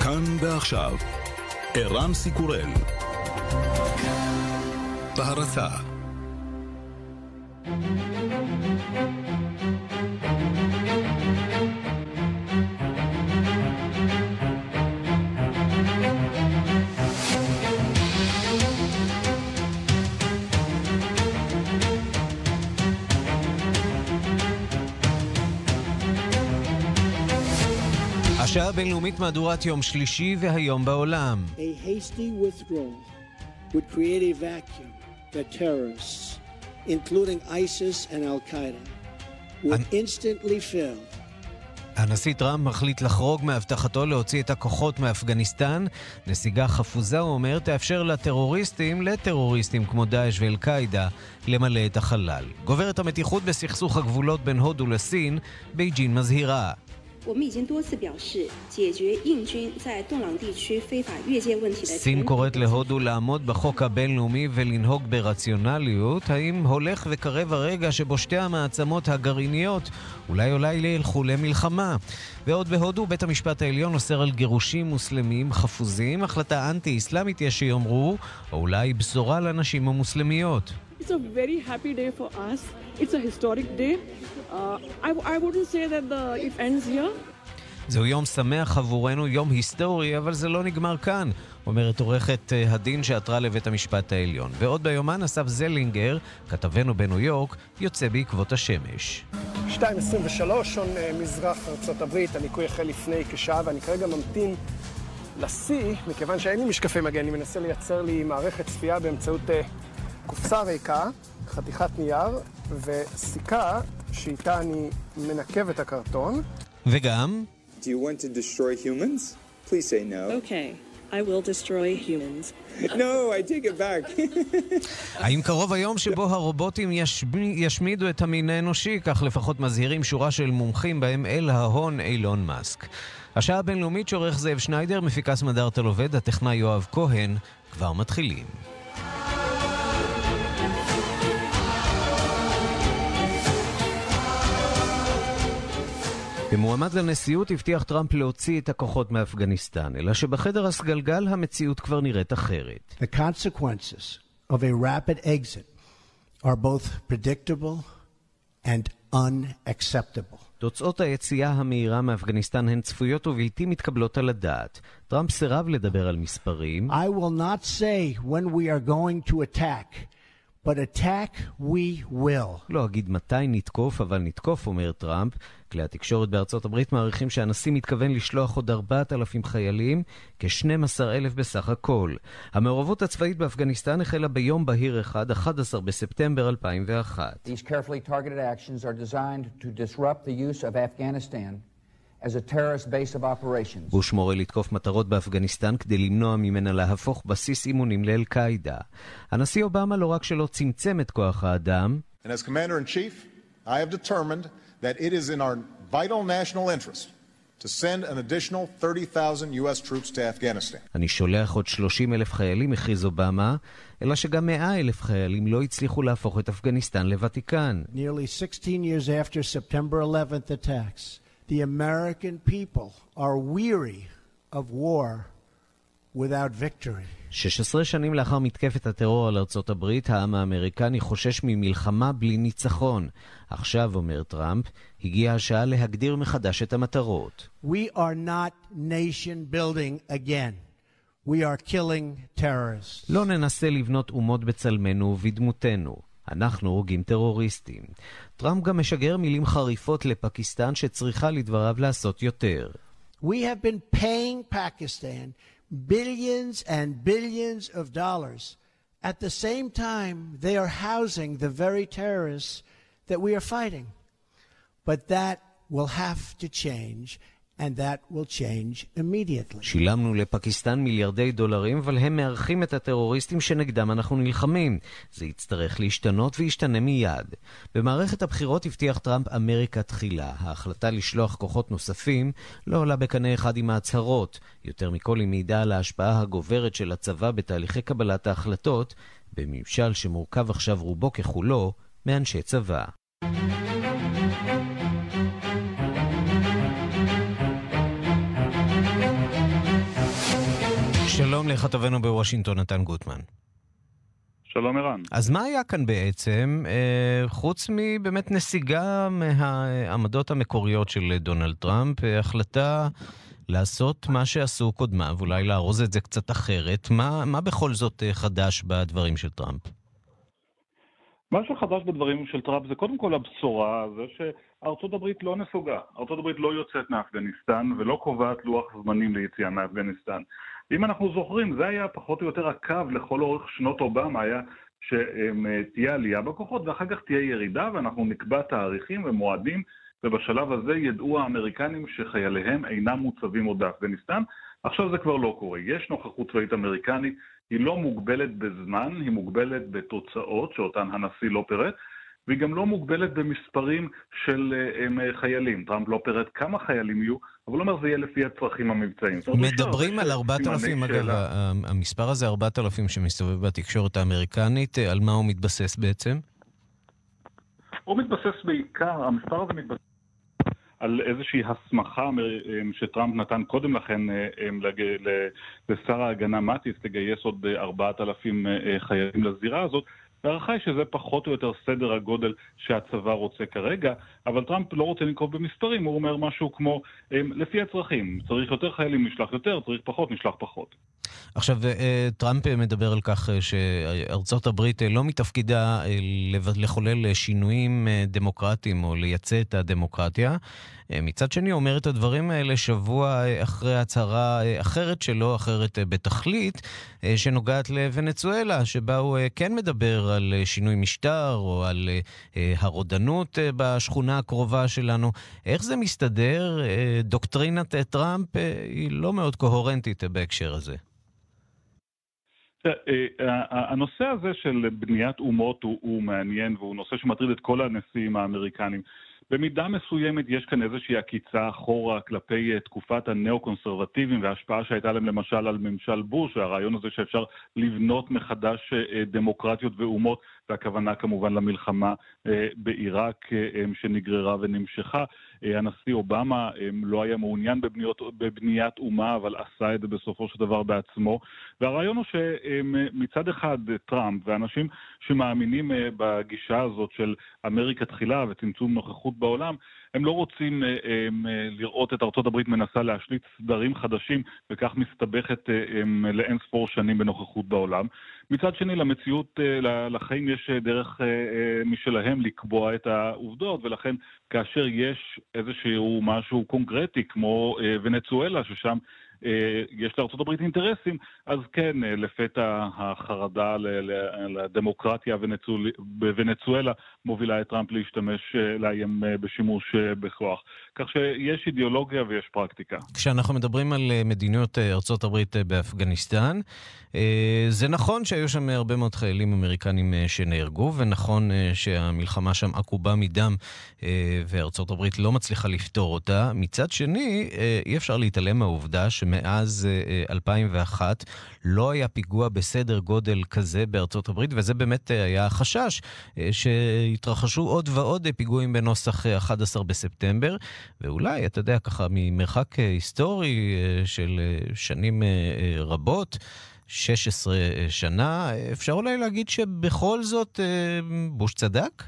כאן ועכשיו, ערן סיקורל. בהרצה הבינלאומית מהדורת יום שלישי והיום בעולם. Including ISIS and would instantly fill. הנשיא טראמפ מחליט לחרוג מהבטחתו להוציא את הכוחות מאפגניסטן. נסיגה חפוזה, הוא אומר, תאפשר לטרוריסטים, לטרוריסטים כמו דאעש ואל-קאעידה, למלא את החלל. גוברת המתיחות בסכסוך הגבולות בין הודו לסין, בייג'ין מזהירה. 我们已经多次表示，解决印军在洞朗地区非法越界问题的 סין 前 קוראת 提 להודו לעמוד בחוק הבינלאומי ולנהוג ברציונליות. האם הולך וקרב הרגע שבו שתי המעצמות הגרעיניות אולי אולי ילכו למלחמה? ועוד בהודו, בית המשפט העליון אוסר על גירושים מוסלמים חפוזים. החלטה אנטי-אסלאמית יש שיאמרו, או אולי בשורה לנשים המוסלמיות. It's a very happy day for us. It's a historic day. Uh, I, I wouldn't say that the, it ends here. זהו יום שמח עבורנו, יום היסטורי, אבל זה לא נגמר כאן, אומרת עורכת אה, הדין שעתרה לבית המשפט העליון. ועוד ביומן אסף זלינגר, כתבנו בניו יורק, יוצא בעקבות השמש. 2.23, שעון אה, מזרח ארצות הברית, הניקוי החל לפני כשעה ואני כרגע ממתין לשיא, מכיוון שאין לי משקפי מגן, אני מנסה לייצר לי מערכת צפייה באמצעות אה, קופסה ריקה, חתיכת נייר וסיכה שאיתה אני מנקב את הקרטון. וגם, Do you want to destroy humans? Please say no. Okay, I will destroy humans. No, I take it back. האם קרוב היום שבו הרובוטים ישמי, ישמידו את המין האנושי? כך לפחות מזהירים שורה של מומחים בהם אל ההון אילון מאסק. השעה הבינלאומית שעורך זאב שניידר, מפיקה סמדארטל עובד, הטכנאי יואב כהן, כבר מתחילים. כמועמד לנשיאות הבטיח טראמפ להוציא את הכוחות מאפגניסטן, אלא שבחדר הסגלגל המציאות כבר נראית אחרת. The consequences of a rapid exit are both predictable and unacceptable. תוצאות היציאה המהירה מאפגניסטן הן צפויות ובלתי מתקבלות על הדעת. טראמפ סירב לדבר על מספרים, I will not say when we are going to attack, but attack we will. לא אגיד מתי נתקוף, אבל נתקוף, אומר טראמפ. כלי התקשורת בארצות הברית מעריכים שהנשיא מתכוון לשלוח עוד 4,000 חיילים, כ-12,000 בסך הכל. המעורבות הצבאית באפגניסטן החלה ביום בהיר אחד, 11 בספטמבר 2001. These carefully targeted actions are designed to disrupt the use of Afghanistan as a terrorist base of operations. בוש מורה לתקוף מטרות באפגניסטן כדי למנוע ממנה להפוך בסיס אימונים לאל-קאעידה. הנשיא אובמה לא רק שלא צמצם את כוח האדם, And as Commander in Chief, I have determined that it is in our vital national interest to send an additional 30,000 U.S. troops to Afghanistan. אני שולח עוד 30 אלף חיילים, הכריז אובמה, אלא שגם 100 אלף חיילים לא הצליחו להפוך את אפגניסטן לוותיקן. Nearly 16 years after September 11th attacks, the American people are weary of war without victory. 16 שנים לאחר מתקפת הטרור על ארצות הברית, העם האמריקני חושש ממלחמה בלי ניצחון. עכשיו, אומר טראמפ, הגיעה השעה להגדיר מחדש את המטרות. We are not nation building again. We are killing terrorists. לא ננסה לבנות אומות בצלמנו ובדמותנו. אנחנו הורגים טרוריסטים. טראמפ גם משגר מילים חריפות לפקיסטן שצריכה לדבריו לעשות יותר. We have been paying Pakistan billions and billions of dollars. At the same time, they are housing the very terrorists that we are fighting. But that will have to change, and that will change immediately. שילמנו לפקיסטן מיליארדי דולרים, אבל הם מארחים את הטרוריסטים שנגדם אנחנו נלחמים. זה יצטרך להשתנות וישתנה מיד. במערכת הבחירות הבטיח טראמפ אמריקה תחילה. ההחלטה לשלוח כוחות נוספים לא עולה בקנה אחד עם ההצהרות. יותר מכל היא מעידה על ההשפעה הגוברת של הצבא בתהליכי קבלת ההחלטות, בממשל שמורכב עכשיו רובו ככולו מאנשי צבא. שלום לכתבנו בוושינגטון, נתן גוטמן. שלום ערן. אז מה היה כאן בעצם, אה, חוץ מבאמת נסיגה מהעמדות המקוריות של דונלד טראמפ, אה, החלטה לעשות מה שעשו קודמיו, אולי לארוז את זה קצת אחרת. מה, מה בכל זאת אה, חדש בדברים של טראמפ? מה שחדש בדברים של טראמפ זה קודם כל הבשורה, זה שארצות הברית לא נסוגה. ארצות הברית לא יוצאת מאפגניסטן ולא קובעת לוח זמנים ליציאה מאפגניסטן. אם אנחנו זוכרים, זה היה פחות או יותר הקו לכל אורך שנות אובמה, היה שתהיה עלייה בכוחות ואחר כך תהיה ירידה ואנחנו נקבע תאריכים ומועדים ובשלב הזה ידעו האמריקנים שחייליהם אינם מוצבים עוד באפגניסטן. עכשיו זה כבר לא קורה. יש נוכחות צבאית אמריקנית, היא לא מוגבלת בזמן, היא מוגבלת בתוצאות שאותן הנשיא לא פירט, והיא גם לא מוגבלת במספרים של um, חיילים. טראמפ לא פירט כמה חיילים יהיו, אבל הוא אומר זה יהיה לפי הצרכים המבצעיים. מדברים על 4,000, אגב, המספר הזה 4,000 שמסתובב בתקשורת האמריקנית, על מה הוא מתבסס בעצם? הוא מתבסס בעיקר, המספר הזה מתבסס על איזושהי הסמכה שטראמפ נתן קודם לכן לשר ההגנה מטיס לגייס עוד 4,000 חיילים לזירה הזאת, וההערכה היא שזה פחות או יותר סדר הגודל שהצבא רוצה כרגע, אבל טראמפ לא רוצה לנקוב במספרים, הוא אומר משהו כמו, לפי הצרכים, צריך יותר חיילים, נשלח יותר, צריך פחות, נשלח פחות. עכשיו, אה, טראמפ מדבר על כך אה, שארצות הברית אה, לא מתפקידה לחולל שינויים דמוקרטיים או לייצא את הדמוקרטיה. מצד שני, הוא אומר את הדברים האלה שבוע אחרי הצהרה אחרת שלו, אחרת בתכלית, שנוגעת לוונצואלה, שבה הוא כן מדבר על שינוי משטר או על הרודנות בשכונה הקרובה שלנו. איך זה מסתדר? דוקטרינת טראמפ היא לא מאוד קוהרנטית בהקשר הזה. אה, אה, הנושא הזה של בניית אומות הוא, הוא מעניין והוא נושא שמטריד את כל הנשיאים האמריקנים. במידה מסוימת יש כאן איזושהי עקיצה אחורה כלפי אה, תקופת הנאו-קונסרבטיבים וההשפעה שהייתה להם למשל על ממשל בוש, והרעיון הזה שאפשר לבנות מחדש דמוקרטיות ואומות, והכוונה כמובן למלחמה בעיראק שנגררה ונמשכה. אה, הנשיא אובמה לא היה מעוניין בבניות, בבניית אומה, אבל עשה את זה בסופו של דבר בעצמו. והרעיון הוא שמצד אחד טראמפ ואנשים שמאמינים אה, בגישה הזאת של אמריקה תחילה וצמצום נוכחות בעולם, הם לא רוצים אה, לראות את ארצות הברית מנסה להשליט סדרים חדשים וכך מסתבכת לאין ספור שנים בנוכחות בעולם. מצד שני, למציאות, לחיים יש דרך משלהם לקבוע את העובדות, ולכן כאשר יש איזשהו משהו קונקרטי כמו ונצואלה, ששם אה, יש לארה"ב אינטרסים, אז כן, אה, לפתע החרדה לדמוקרטיה בוונצואלה מובילה את טראמפ להשתמש, אה, לאיים בשימוש בכוח. כך שיש אידיאולוגיה ויש פרקטיקה. כשאנחנו מדברים על מדיניות הברית באפגניסטן, זה נכון שהיו שם הרבה מאוד חיילים אמריקנים שנהרגו, ונכון שהמלחמה שם עקובה מדם הברית לא מצליחה לפתור אותה. מצד שני, אי אפשר להתעלם מהעובדה שמאז 2001 לא היה פיגוע בסדר גודל כזה בארצות הברית, וזה באמת היה החשש, שהתרחשו עוד ועוד פיגועים בנוסח 11 בספטמבר. ואולי, אתה יודע, ככה ממרחק אה, היסטורי אה, של אה, שנים רבות, 16 שנה, אפשר אולי להגיד שבכל זאת בוש צדק?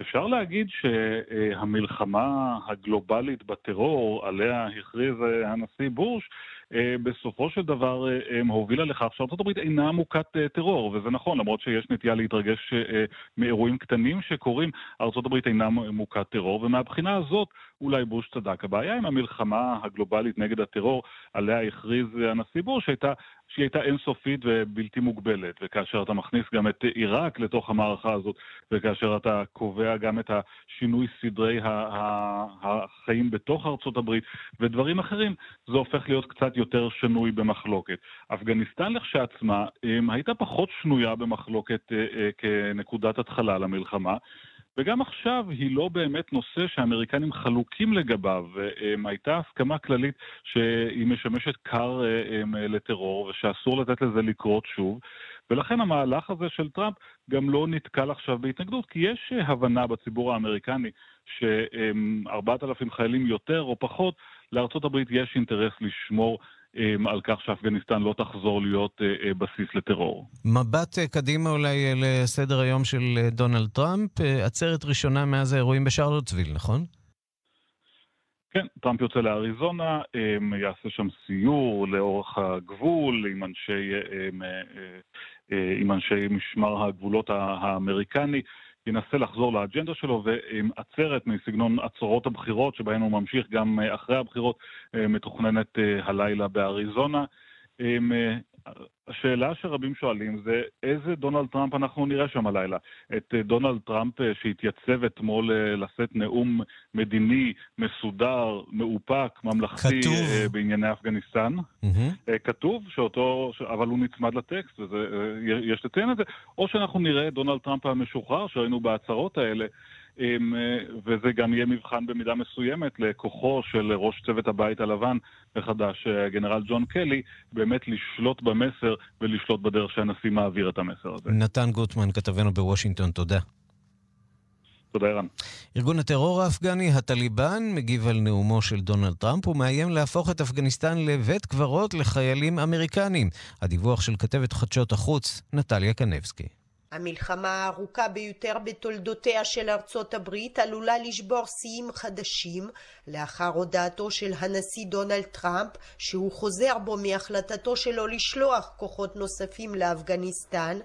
אפשר להגיד שהמלחמה הגלובלית בטרור, עליה הכריז הנשיא בוש, אה, בסופו של דבר אה, הובילה לכך הברית אינה מוכת אה, טרור, וזה נכון, למרות שיש נטייה להתרגש מאירועים קטנים שקורים, הברית אינה מוכת טרור, ומהבחינה הזאת אולי בוש צדק. הבעיה עם המלחמה הגלובלית נגד הטרור, עליה הכריז הנשיא בוש, הייתה שהיא הייתה אינסופית ובלתי מוגבלת, וכאשר אתה מכניס גם את עיראק לתוך המערכה הזאת, וכאשר אתה קובע גם את השינוי סדרי החיים בתוך ארצות הברית ודברים אחרים, זה הופך להיות קצת יותר שנוי במחלוקת. אפגניסטן לכשעצמה הייתה פחות שנויה במחלוקת אה, אה, כנקודת התחלה למלחמה. וגם עכשיו היא לא באמת נושא שהאמריקנים חלוקים לגביו. הייתה הסכמה כללית שהיא משמשת כר אה, לטרור ושאסור לתת לזה לקרות שוב. ולכן המהלך הזה של טראמפ גם לא נתקל עכשיו בהתנגדות, כי יש הבנה בציבור האמריקני שארבעת אלפים חיילים יותר או פחות, הברית יש אינטרס לשמור על כך שאפגניסטן לא תחזור להיות בסיס לטרור. מבט קדימה אולי לסדר היום של דונלד טראמפ, עצרת ראשונה מאז האירועים בשרלוטסוויל, נכון? כן, טראמפ יוצא לאריזונה, יעשה שם סיור לאורך הגבול עם אנשי, עם אנשי משמר הגבולות האמריקני. ינסה לחזור לאג'נדה שלו, ועצרת מסגנון עצרות הבחירות, שבהן הוא ממשיך גם אחרי הבחירות, מתוכננת הלילה באריזונה. השאלה שרבים שואלים זה איזה דונלד טראמפ אנחנו נראה שם הלילה. את דונלד טראמפ שהתייצב אתמול לשאת נאום מדיני, מסודר, מאופק, ממלכתי כתוב. בענייני אפגניסטן. Mm-hmm. כתוב שאותו, אבל הוא נצמד לטקסט, ויש לציין את זה. או שאנחנו נראה את דונלד טראמפ המשוחרר שראינו בהצהרות האלה. וזה גם יהיה מבחן במידה מסוימת לכוחו של ראש צוות הבית הלבן החדש, הגנרל ג'ון קלי, באמת לשלוט במסר ולשלוט בדרך שהנשיא מעביר את המסר הזה. נתן גוטמן, כתבנו בוושינגטון, תודה. תודה, ערן. ארגון הטרור האפגני, הטליבן, מגיב על נאומו של דונלד טראמפ ומאיים להפוך את אפגניסטן לבית קברות לחיילים אמריקנים. הדיווח של כתבת חדשות החוץ, נטליה קנבסקי. המלחמה הארוכה ביותר בתולדותיה של ארצות הברית עלולה לשבור שיאים חדשים לאחר הודעתו של הנשיא דונלד טראמפ שהוא חוזר בו מהחלטתו שלו לשלוח כוחות נוספים לאפגניסטן.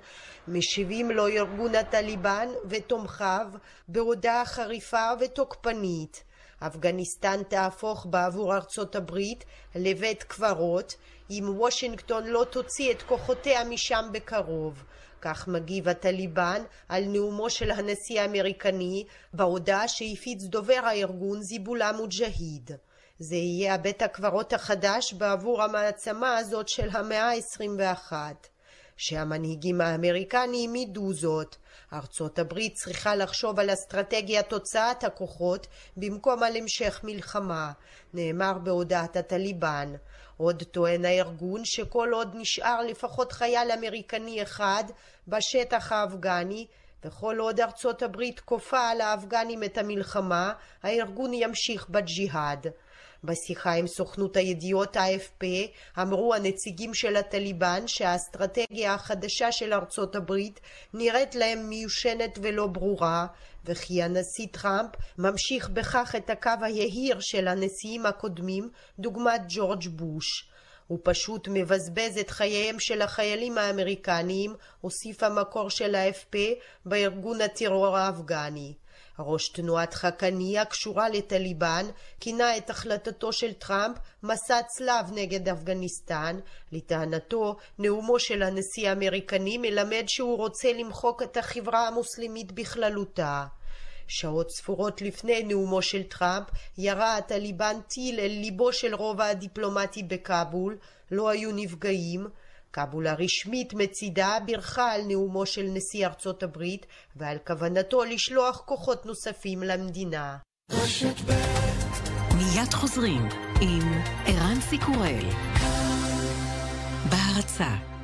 משיבים לו ארגון הטליבן ותומכיו בהודעה חריפה ותוקפנית. אפגניסטן תהפוך בעבור ארצות הברית לבית קברות אם וושינגטון לא תוציא את כוחותיה משם בקרוב כך מגיב הטליבן על נאומו של הנשיא האמריקני בהודעה שהפיץ דובר הארגון זיבולה מוג'היד. זה יהיה הבית הקברות החדש בעבור המעצמה הזאת של המאה ה-21. שהמנהיגים האמריקניים ידעו זאת. ארצות הברית צריכה לחשוב על אסטרטגיית הוצאת הכוחות במקום על המשך מלחמה, נאמר בהודעת הטליבן. עוד טוען הארגון שכל עוד נשאר לפחות חייל אמריקני אחד בשטח האפגני וכל עוד ארצות הברית כופה על האפגנים את המלחמה, הארגון ימשיך בג'יהאד. בשיחה עם סוכנות הידיעות AFP אמרו הנציגים של הטליבן שהאסטרטגיה החדשה של ארצות הברית נראית להם מיושנת ולא ברורה וכי הנשיא טראמפ ממשיך בכך את הקו היהיר של הנשיאים הקודמים דוגמת ג'ורג' בוש. הוא פשוט מבזבז את חייהם של החיילים האמריקניים, הוסיף המקור של ה-FP בארגון הטרור האפגני. ראש תנועת חקני הקשורה לטליבן כינה את החלטתו של טראמפ מסע צלב נגד אפגניסטן. לטענתו, נאומו של הנשיא האמריקני מלמד שהוא רוצה למחוק את החברה המוסלמית בכללותה. שעות ספורות לפני נאומו של טראמפ ירה הטליבן טיל אל ליבו של רובע הדיפלומטי בכאבול, לא היו נפגעים. כאבול הרשמית מצידה בירכה על נאומו של נשיא ארצות הברית ועל כוונתו לשלוח כוחות נוספים למדינה. מיד חוזרים עם ערן סיקורל בהרצה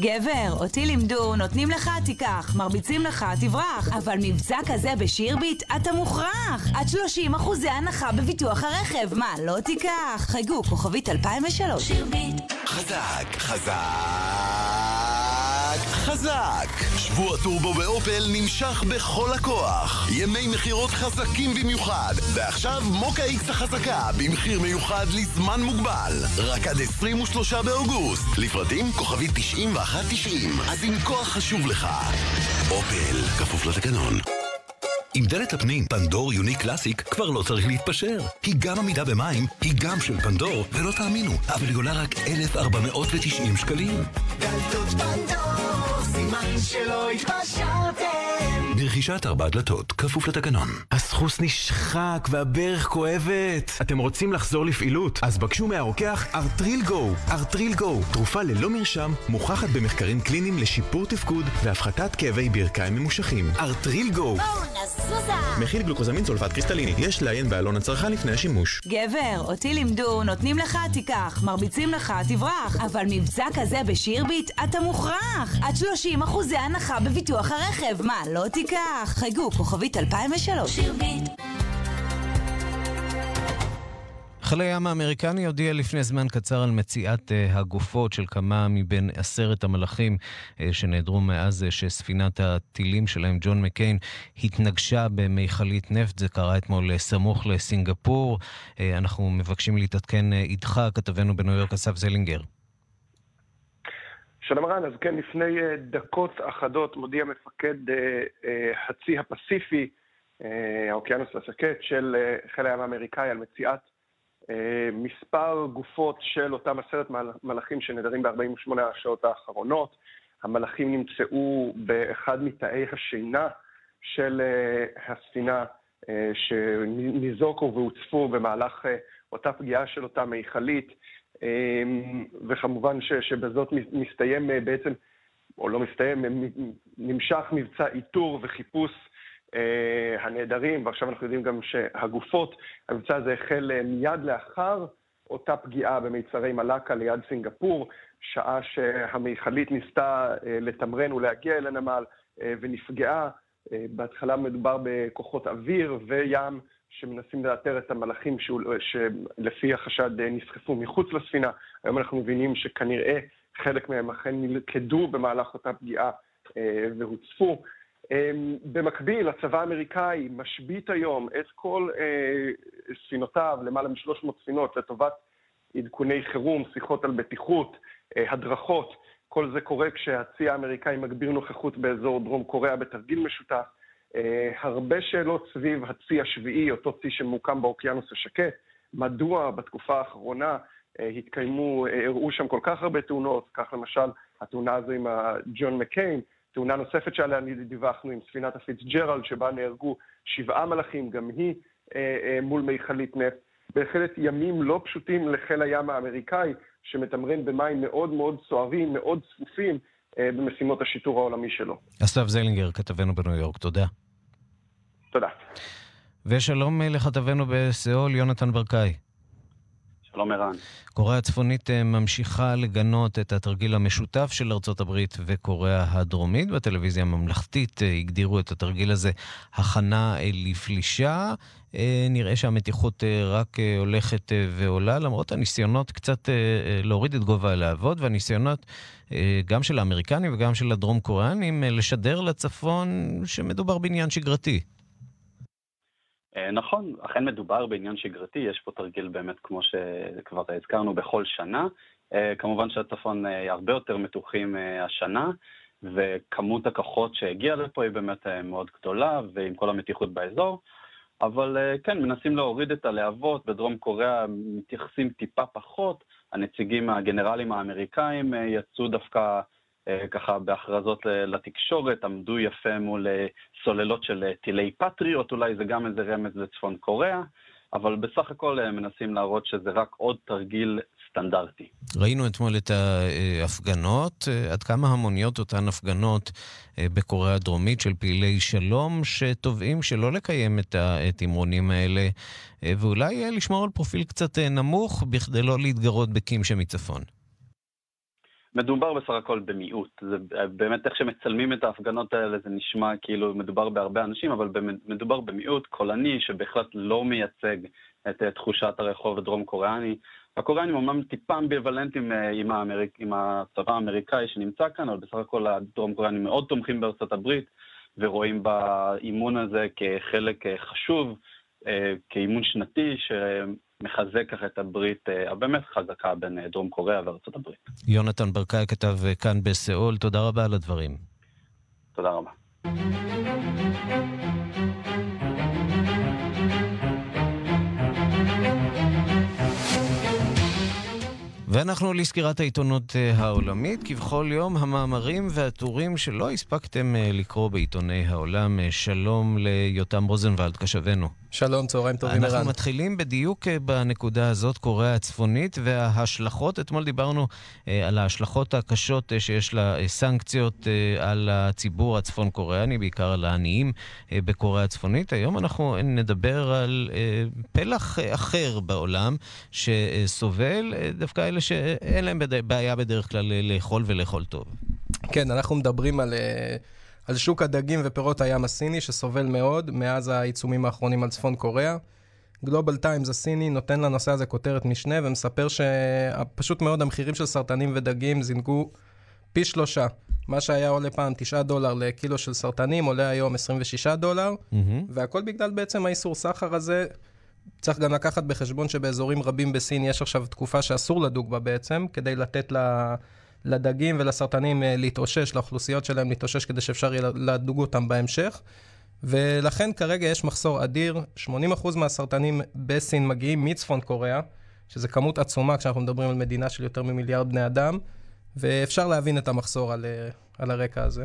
גבר, אותי לימדו, נותנים לך, תיקח, מרביצים לך, תברח. אבל מבצע כזה בשירביט, אתה מוכרח. עד 30 אחוזי הנחה בביטוח הרכב. מה, לא תיקח? חייגו, כוכבית 2003. שירביט. חזק, חזק. חזק! שבוע טורבו באופל נמשך בכל הכוח. ימי מכירות חזקים במיוחד. ועכשיו מוקה איקס החזקה במחיר מיוחד לזמן מוגבל. רק עד 23 באוגוסט. לפרטים כוכבית 9190. אז עם כוח חשוב לך. אופל, כפוף לתקנון. עם דלת הפנים פנדור יוניק קלאסיק כבר לא צריך להתפשר. היא גם עמידה במים, היא גם של פנדור, ולא תאמינו, אבל היא עולה רק 1,490 שקלים. דלתות פנדור, סימן שלא התפשרתם. ברכישת ארבע דלתות, כפוף לתקנון. הסחוס נשחק והברך כואבת. אתם רוצים לחזור לפעילות? אז בקשו מהרוקח ארטריל גו. ארטריל גו, תרופה ללא מרשם, מוכחת במחקרים קליניים לשיפור תפקוד והפחתת כאבי ברכיים ממושכים. ארטריל גו. בואו נזוזה! מכיל גלוקוזמין סולפט קריסטליני. יש לעיין בעלון הצרכן לפני השימוש. גבר, אותי לימדו, נותנים לך, תיקח, מרביצים לך, תברח. אבל מבצע כזה בשירביט, אתה מוכרח. עד 30 אחוזי הנחה בביטוח הרכב. מה, לא תיקח? חייגו, כוכבית 2003. שירביט. חיל הים האמריקני הודיע לפני זמן קצר על מציאת uh, הגופות של כמה מבין עשרת המלאכים uh, שנעדרו מאז uh, שספינת הטילים שלהם, ג'ון מקיין, התנגשה במיכלית נפט. זה קרה אתמול סמוך לסינגפור. אנחנו מבקשים להתעדכן איתך, כתבנו בניו יורק אסף זלינגר. שלום רן, אז כן, לפני uh, דקות אחדות מודיע מפקד uh, uh, הצי הפסיפי, האוקיינוס השקט של חיל הים האמריקאי על מציאת אה, מספר גופות של אותם עשרת מלאכים שנדרים ב-48 השעות האחרונות. המלאכים נמצאו באחד מתאי השינה של אה, הספינה אה, שניזוקו והוצפו במהלך אותה פגיעה של אותה מיכלית, וכמובן ש, שבזאת מסתיים בעצם, או לא מסתיים, נמשך מבצע איתור וחיפוש אה, הנעדרים, ועכשיו אנחנו יודעים גם שהגופות, המבצע הזה החל אה, מיד לאחר אותה פגיעה במיצרי מלאקה ליד סינגפור, שעה שהמיכלית ניסתה אה, לתמרן ולהגיע אל הנמל ונפגעה. בהתחלה מדובר בכוחות אוויר וים שמנסים לאתר את המלאכים שלפי החשד נסחפו מחוץ לספינה. היום אנחנו מבינים שכנראה חלק מהם אכן נלכדו במהלך אותה פגיעה והוצפו. אמ, במקביל, הצבא האמריקאי משבית היום את כל אה, ספינותיו, למעלה מ-300 ספינות, לטובת עדכוני חירום, שיחות על בטיחות, אה, הדרכות. כל זה קורה כשהצי האמריקאי מגביר נוכחות באזור דרום קוריאה בתרגיל משותף. אה, הרבה שאלות סביב הצי השביעי, אותו צי שמוקם באוקיינוס השקט. מדוע בתקופה האחרונה אה, התקיימו, אה, אירעו שם כל כך הרבה תאונות, כך למשל התאונה הזו עם ג'ון מקיין. תאונה נוספת שעליה דיווחנו עם ספינת הפיצג'רלד, שבה נהרגו שבעה מלאכים, גם היא אה, אה, מול מכלית נפט. בהחלט ימים לא פשוטים לחיל הים האמריקאי, שמתמרן במים מאוד מאוד סוערים, מאוד צפופים, אה, במשימות השיטור העולמי שלו. אסף זלינגר, כתבנו בניו יורק, תודה. תודה. ושלום אה, לכתבנו בסיאול, יונתן ברקאי. שלום ערן. קוריאה הצפונית אה, ממשיכה לגנות את התרגיל המשותף של ארצות הברית וקוריאה הדרומית. בטלוויזיה הממלכתית אה, הגדירו את התרגיל הזה הכנה לפלישה. נראה שהמתיחות רק הולכת ועולה, למרות הניסיונות קצת להוריד את גובה הלהבות, והניסיונות גם של האמריקנים וגם של הדרום קוריאנים לשדר לצפון שמדובר בעניין שגרתי. אה, נכון, אכן מדובר בעניין שגרתי, יש פה תרגיל באמת, כמו שכבר הזכרנו, בכל שנה. אה, כמובן שהצפון אה, הרבה יותר מתוחים השנה, וכמות הכוחות שהגיעה לפה היא באמת מאוד גדולה, ועם כל המתיחות באזור. אבל כן, מנסים להוריד את הלהבות, בדרום קוריאה מתייחסים טיפה פחות, הנציגים הגנרלים האמריקאים יצאו דווקא ככה בהכרזות לתקשורת, עמדו יפה מול אה, סוללות של אה, טילי פטריוט, אולי זה גם איזה רמז לצפון קוריאה, אבל בסך הכל מנסים להראות שזה רק עוד תרגיל סטנדרטי. ראינו אתמול את ההפגנות, עד כמה המוניות אותן הפגנות בקוריאה הדרומית של פעילי שלום, שתובעים שלא לקיים את התמרונים האלה, ואולי לשמור על פרופיל קצת נמוך בכדי לא להתגרות בקים שמצפון. מדובר בסך הכל במיעוט. זה באמת איך שמצלמים את ההפגנות האלה, זה נשמע כאילו מדובר בהרבה אנשים, אבל מדובר במיעוט קולני שבהחלט לא מייצג את תחושת הרחוב הדרום קוריאני. הקוריאנים אומנם טיפה אמביוולנטיים אה, עם, האמריק, עם הצבא האמריקאי שנמצא כאן, אבל בסך הכל הדרום קוריאנים מאוד תומכים בארצות הברית, ורואים באימון הזה כחלק אה, חשוב, אה, כאימון שנתי, מחזק ככה את הברית אה, הבאמת חזקה בין אה, דרום קוריאה וארצות הברית. יונתן ברקאי כתב אה, כאן בסיאול, תודה רבה על הדברים. תודה רבה. ואנחנו לסקירת העיתונות העולמית, כבכל יום המאמרים והטורים שלא הספקתם לקרוא בעיתוני העולם. שלום ליותם רוזנבלד, קשבנו. שלום, צהריים טובים, ערן. אנחנו מתחילים בדיוק אה, בנקודה הזאת, קוריאה הצפונית, וההשלכות, אתמול דיברנו אה, על ההשלכות הקשות אה, שיש לסנקציות על הציבור הצפון קוריאני, בעיקר על העניים בקוריאה הצפונית. היום אנחנו נדבר על פלח אחר בעולם, שסובל דווקא אלה שאין להם בעיה בדרך כלל לאכול ולאכול טוב. כן, אנחנו מדברים על... על שוק הדגים ופירות הים הסיני, שסובל מאוד מאז העיצומים האחרונים על צפון קוריאה. גלובל טיימס הסיני נותן לנושא הזה כותרת משנה ומספר שפשוט מאוד המחירים של סרטנים ודגים זינגו פי שלושה. מה שהיה עולה פעם 9 דולר לקילו של סרטנים, עולה היום 26 דולר, mm-hmm. והכל בגלל בעצם האיסור סחר הזה. צריך גם לקחת בחשבון שבאזורים רבים בסין יש עכשיו תקופה שאסור לדוג בה בעצם, כדי לתת לדגים ולסרטנים אה, להתאושש, לאוכלוסיות שלהם להתאושש, כדי שאפשר יהיה לדוג אותם בהמשך. ולכן כרגע יש מחסור אדיר, 80% מהסרטנים בסין מגיעים מצפון קוריאה, שזה כמות עצומה כשאנחנו מדברים על מדינה של יותר ממיליארד בני אדם, ואפשר להבין את המחסור על, אה, על הרקע הזה.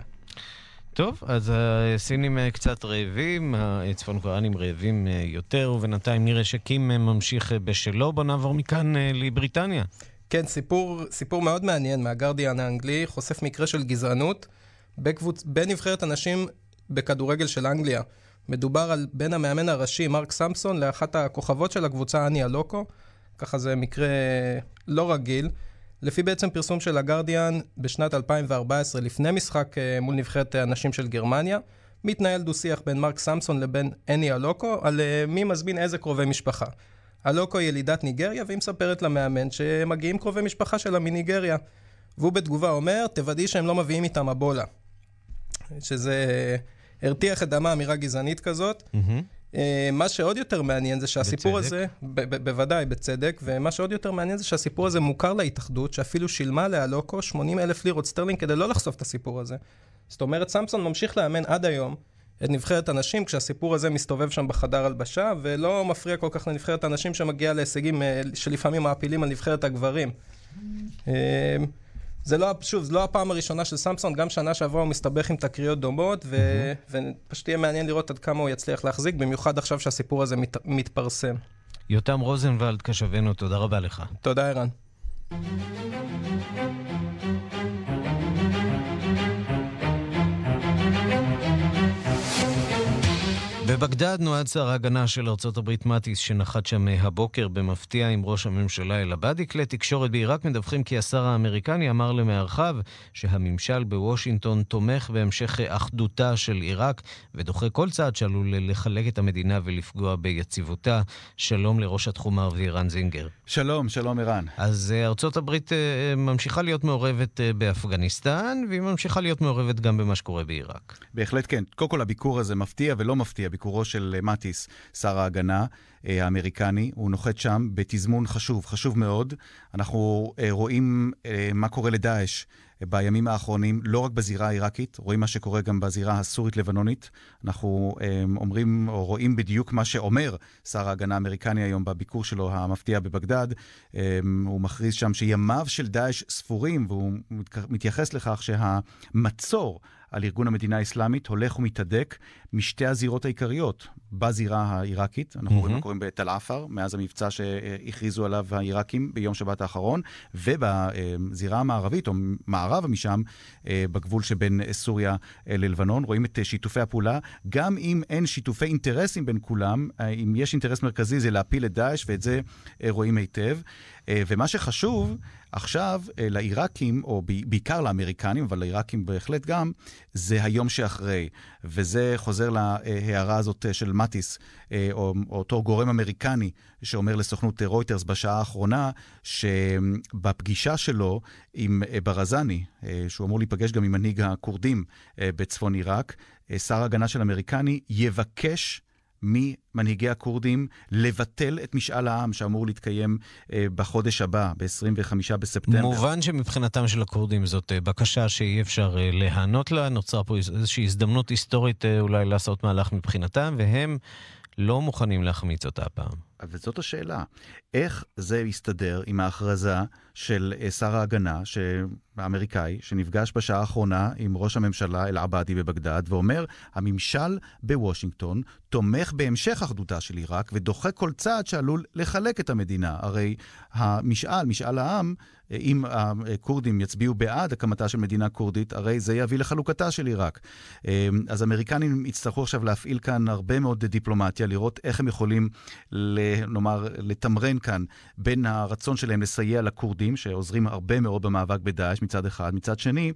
טוב, אז הסינים אה, קצת רעבים, הצפון קוריאנים רעבים יותר, ובינתיים נראה שקים ממשיך בשלו. בוא נעבור מכאן לבריטניה. כן, סיפור, סיפור מאוד מעניין מהגרדיאן האנגלי, חושף מקרה של גזענות בקבוצ... בנבחרת הנשים בכדורגל של אנגליה. מדובר על בין המאמן הראשי, מרק סמפסון, לאחת הכוכבות של הקבוצה, אניה לוקו. ככה זה מקרה לא רגיל. לפי בעצם פרסום של הגרדיאן, בשנת 2014, לפני משחק אה, מול נבחרת הנשים של גרמניה, מתנהל דו-שיח בין מרק סמפסון לבין אניה לוקו על אה, מי מזמין איזה קרובי משפחה. הלוקו ילידת ניגריה, והיא מספרת למאמן שמגיעים קרובי משפחה שלה מניגריה. והוא בתגובה אומר, תוודאי שהם לא מביאים איתם אבולה. שזה הרתיח את דמה אמירה גזענית כזאת. Mm-hmm. מה שעוד יותר מעניין זה שהסיפור בצדק. הזה, ב- ב- בוודאי, בצדק, ומה שעוד יותר מעניין זה שהסיפור הזה מוכר להתאחדות, שאפילו שילמה לאלוקו 80 אלף לירות סטרלינג כדי לא לחשוף את הסיפור הזה. זאת אומרת, סמסון ממשיך לאמן עד היום את נבחרת הנשים, כשהסיפור הזה מסתובב שם בחדר הלבשה, ולא מפריע כל כך לנבחרת הנשים שמגיעה להישגים אה, שלפעמים מעפילים על נבחרת הגברים. אה, זה לא, שוב, זו לא הפעם הראשונה של סמסון, גם שנה שעברה הוא מסתבך עם תקריות דומות, ו... mm-hmm. ופשוט יהיה מעניין לראות עד כמה הוא יצליח להחזיק, במיוחד עכשיו שהסיפור הזה מת... מתפרסם. יותם רוזנבלד, קשבנו, תודה רבה לך. תודה, ערן. בבגדד נועד שר ההגנה של ארצות הברית מטיס שנחת שם הבוקר במפתיע עם ראש הממשלה אל-עבאדי. כלי תקשורת בעיראק מדווחים כי השר האמריקני אמר למארחיו שהממשל בוושינגטון תומך בהמשך אחדותה של עיראק ודוחה כל צעד שעלול לחלק את המדינה ולפגוע ביציבותה. שלום לראש התחום הערבי רן זינגר. שלום, שלום ערן. אז אה, ארצות הברית אה, ממשיכה להיות מעורבת אה, באפגניסטן והיא ממשיכה להיות מעורבת גם במה שקורה בעיראק. בהחלט כן. קודם כל הביקור הזה מפתיע ולא מפתיע. ביקורו של אה, מטיס, שר ההגנה אה, האמריקני. הוא נוחת שם בתזמון חשוב, חשוב מאוד. אנחנו אה, רואים מה קורה לדאעש. בימים האחרונים, לא רק בזירה העיראקית, רואים מה שקורה גם בזירה הסורית-לבנונית. אנחנו אומרים או רואים בדיוק מה שאומר שר ההגנה האמריקני היום בביקור שלו המפתיע בבגדד. הוא מכריז שם שימיו של דאעש ספורים, והוא מתייחס לכך שהמצור על ארגון המדינה האסלאמית הולך ומתהדק משתי הזירות העיקריות. בזירה העיראקית, אנחנו mm-hmm. רואים מה קוראים בתל עפר, מאז המבצע שהכריזו עליו העיראקים ביום שבת האחרון, ובזירה המערבית, או מערבה משם, אה, בגבול שבין סוריה אה, ללבנון, רואים את שיתופי הפעולה. גם אם אין שיתופי אינטרסים בין כולם, אה, אם יש אינטרס מרכזי זה להפיל את דאעש, ואת זה רואים היטב. ומה שחשוב עכשיו לעיראקים, או בעיקר לאמריקנים, אבל לעיראקים בהחלט גם, זה היום שאחרי. וזה חוזר להערה הזאת של מטיס, אה, או, או אותו גורם אמריקני שאומר לסוכנות רויטרס בשעה האחרונה, שבפגישה שלו עם אה, ברזני, אה, שהוא אמור להיפגש גם עם מנהיג הכורדים בצפון עיראק, שר ההגנה של אמריקני יבקש ממנהיגי הכורדים לבטל את משאל העם שאמור להתקיים אה, בחודש הבא, ב-25 בספטמבר. מובן שמבחינתם של הכורדים זאת אה, בקשה שאי אפשר אה, להיענות לה, נוצרה פה איזושהי הזדמנות היסטורית אולי לעשות מהלך מבחינתם, והם לא מוכנים להחמיץ אותה הפעם. וזאת השאלה, איך זה יסתדר עם ההכרזה של אה, שר ההגנה האמריקאי, שנפגש בשעה האחרונה עם ראש הממשלה אל-עבאדי בבגדד, ואומר, הממשל בוושינגטון תומך בהמשך אחדותה של עיראק ודוחה כל צעד שעלול לחלק את המדינה. הרי המשאל, משאל העם, אם הכורדים יצביעו בעד הקמתה של מדינה כורדית, הרי זה יביא לחלוקתה של עיראק. אז אמריקנים יצטרכו עכשיו להפעיל כאן הרבה מאוד דיפלומטיה, לראות איך הם יכולים ל... נאמר, לתמרן כאן בין הרצון שלהם לסייע לכורדים, שעוזרים הרבה מאוד במאבק בדאעש מצד אחד, מצד שני,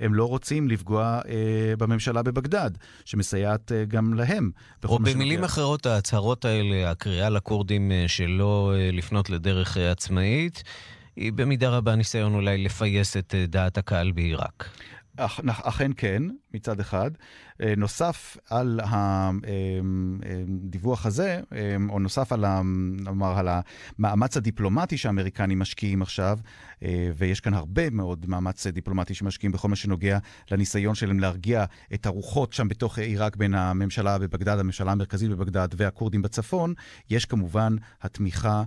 הם לא רוצים לפגוע אה, בממשלה בבגדד, שמסייעת אה, גם להם. או במילים אחרות, ההצהרות האלה, הקריאה לכורדים אה, שלא אה, לפנות לדרך אה, עצמאית, היא במידה רבה ניסיון אולי לפייס את אה, דעת הקהל בעיראק. אכ, אכן כן, מצד אחד. אה, נוסף על הדיווח הזה, אה, או נוסף על, המאמץ הדיפלומטי שהאמריקנים משקיעים עכשיו, ויש כאן הרבה מאוד מאמץ דיפלומטי שמשקיעים בכל מה שנוגע לניסיון שלהם להרגיע את הרוחות שם בתוך עיראק בין הממשלה בבגדד, הממשלה המרכזית בבגדד והכורדים בצפון, יש כמובן התמיכה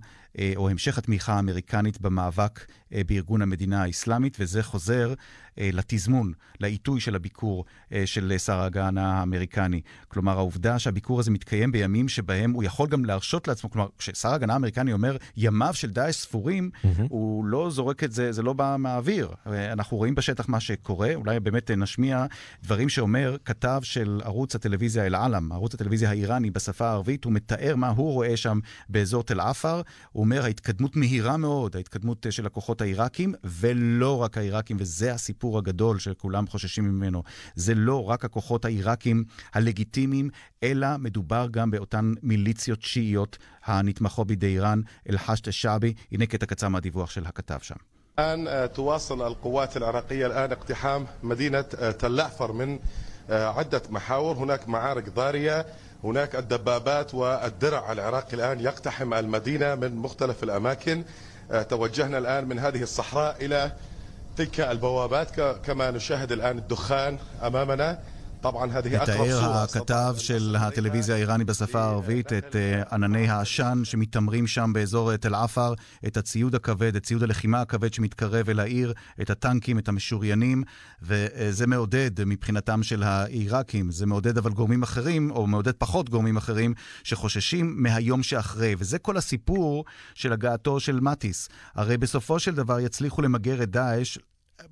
או המשך התמיכה האמריקנית במאבק בארגון המדינה האסלאמית, וזה חוזר לתזמון, לעיתוי של הביקור של שר ההגנה האמריקני. כלומר, העובדה שהביקור הזה מתקיים בימים שבהם הוא יכול גם להרשות לעצמו, כלומר, כששר ההגנה האמריקני אומר ימיו של דאעש ספורים, mm-hmm. הוא לא זורק את זה, זה לא בא מהאוויר. אנחנו רואים בשטח מה שקורה, אולי באמת נשמיע דברים שאומר כתב של ערוץ הטלוויזיה אל-עלם, ערוץ הטלוויזיה האיראני בשפה הערבית, הוא מתאר מה הוא רואה שם באזור תל עפר. הוא אומר, ההתקדמות מהירה מאוד, ההתקדמות של הכוחות העיראקים, ולא רק העיראקים, וזה הסיפור הגדול שכולם חוששים ממנו. זה לא רק הכוחות העיראקים הלגיטימיים, אלא מדובר גם באותן מיליציות שיעיות הנתמכות בידי איראן, אל-חשט א-שעבי. הנה קטע קצר מהדיווח של הכתב שם. الآن تواصل القوات العراقية الآن اقتحام مدينة تل أعفر من عدة محاور. هناك معارك ضارية هناك الدبابات والدرع العراقي الآن يقتحم المدينة من مختلف الأماكن. توجهنا الآن من هذه الصحراء إلى تلك البوابات كما نشاهد الآن الدخان أمامنا. מתאר הכתב של הטלוויזיה האיראני בשפה הערבית את ענני העשן שמתעמרים שם באזור תל עפר, את הציוד הכבד, את ציוד הלחימה הכבד שמתקרב אל העיר, את הטנקים, את המשוריינים, וזה מעודד מבחינתם של העיראקים, זה מעודד אבל גורמים אחרים, או מעודד פחות גורמים אחרים, שחוששים מהיום שאחרי. וזה כל הסיפור של הגעתו של מטיס. הרי בסופו של דבר יצליחו למגר את דאעש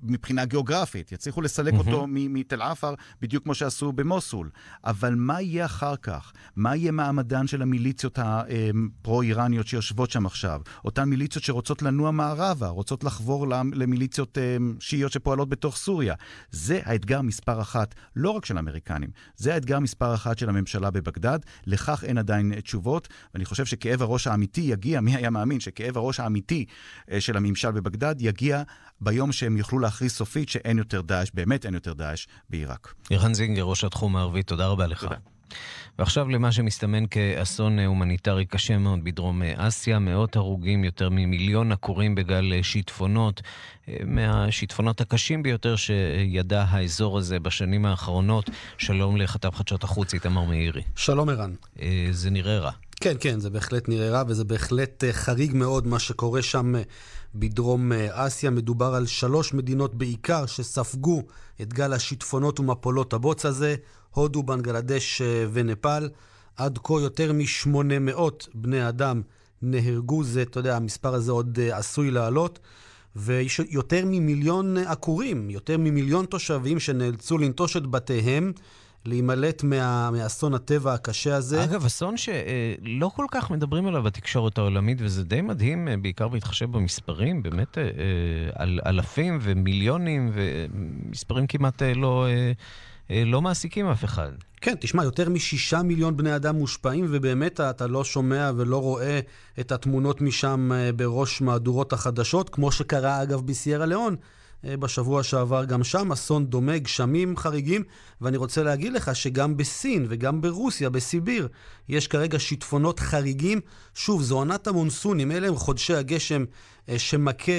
מבחינה גיאוגרפית, יצליחו לסלק mm-hmm. אותו מתל עפר, בדיוק כמו שעשו במוסול. אבל מה יהיה אחר כך? מה יהיה מעמדן של המיליציות הפרו-איראניות שיושבות שם עכשיו? אותן מיליציות שרוצות לנוע מערבה, רוצות לחבור למיליציות שיעיות שפועלות בתוך סוריה. זה האתגר מספר אחת, לא רק של האמריקנים, זה האתגר מספר אחת של הממשלה בבגדד. לכך אין עדיין תשובות, ואני חושב שכאב הראש האמיתי יגיע, מי היה מאמין שכאב הראש האמיתי של הממשל בבגדד יגיע ביום שהם יוכלו להכריז סופית שאין יותר דאעש, באמת אין יותר דאעש בעיראק. ירן זינגר, ראש התחום הערבי, תודה רבה לך. תודה. ועכשיו למה שמסתמן כאסון הומניטרי קשה מאוד בדרום אסיה, מאות הרוגים, יותר ממיליון עקורים בגל שיטפונות, מהשיטפונות הקשים ביותר שידע האזור הזה בשנים האחרונות. שלום לכתב חדשות החוץ, איתמר מאירי. שלום ערן. זה נראה רע. כן, כן, זה בהחלט נראה רע, וזה בהחלט חריג מאוד מה שקורה שם בדרום אסיה. מדובר על שלוש מדינות בעיקר שספגו את גל השיטפונות ומפולות הבוץ הזה, הודו, בנגלדש ונפאל. עד כה יותר מ-800 בני אדם נהרגו, זה, אתה יודע, המספר הזה עוד עשוי לעלות. ויש יותר ממיליון עקורים, יותר ממיליון תושבים שנאלצו לנטוש את בתיהם. להימלט מה, מאסון הטבע הקשה הזה. אגב, אסון שלא כל כך מדברים עליו בתקשורת העולמית, וזה די מדהים, בעיקר בהתחשב במספרים, באמת על אלפים ומיליונים, ומספרים כמעט לא, לא מעסיקים אף אחד. כן, תשמע, יותר משישה מיליון בני אדם מושפעים, ובאמת אתה לא שומע ולא רואה את התמונות משם בראש מהדורות החדשות, כמו שקרה אגב בסיירה ליאון. בשבוע שעבר גם שם, אסון דומה, גשמים חריגים, ואני רוצה להגיד לך שגם בסין וגם ברוסיה, בסיביר, יש כרגע שיטפונות חריגים. שוב, זו עונת המונסונים, אלה הם חודשי הגשם שמכה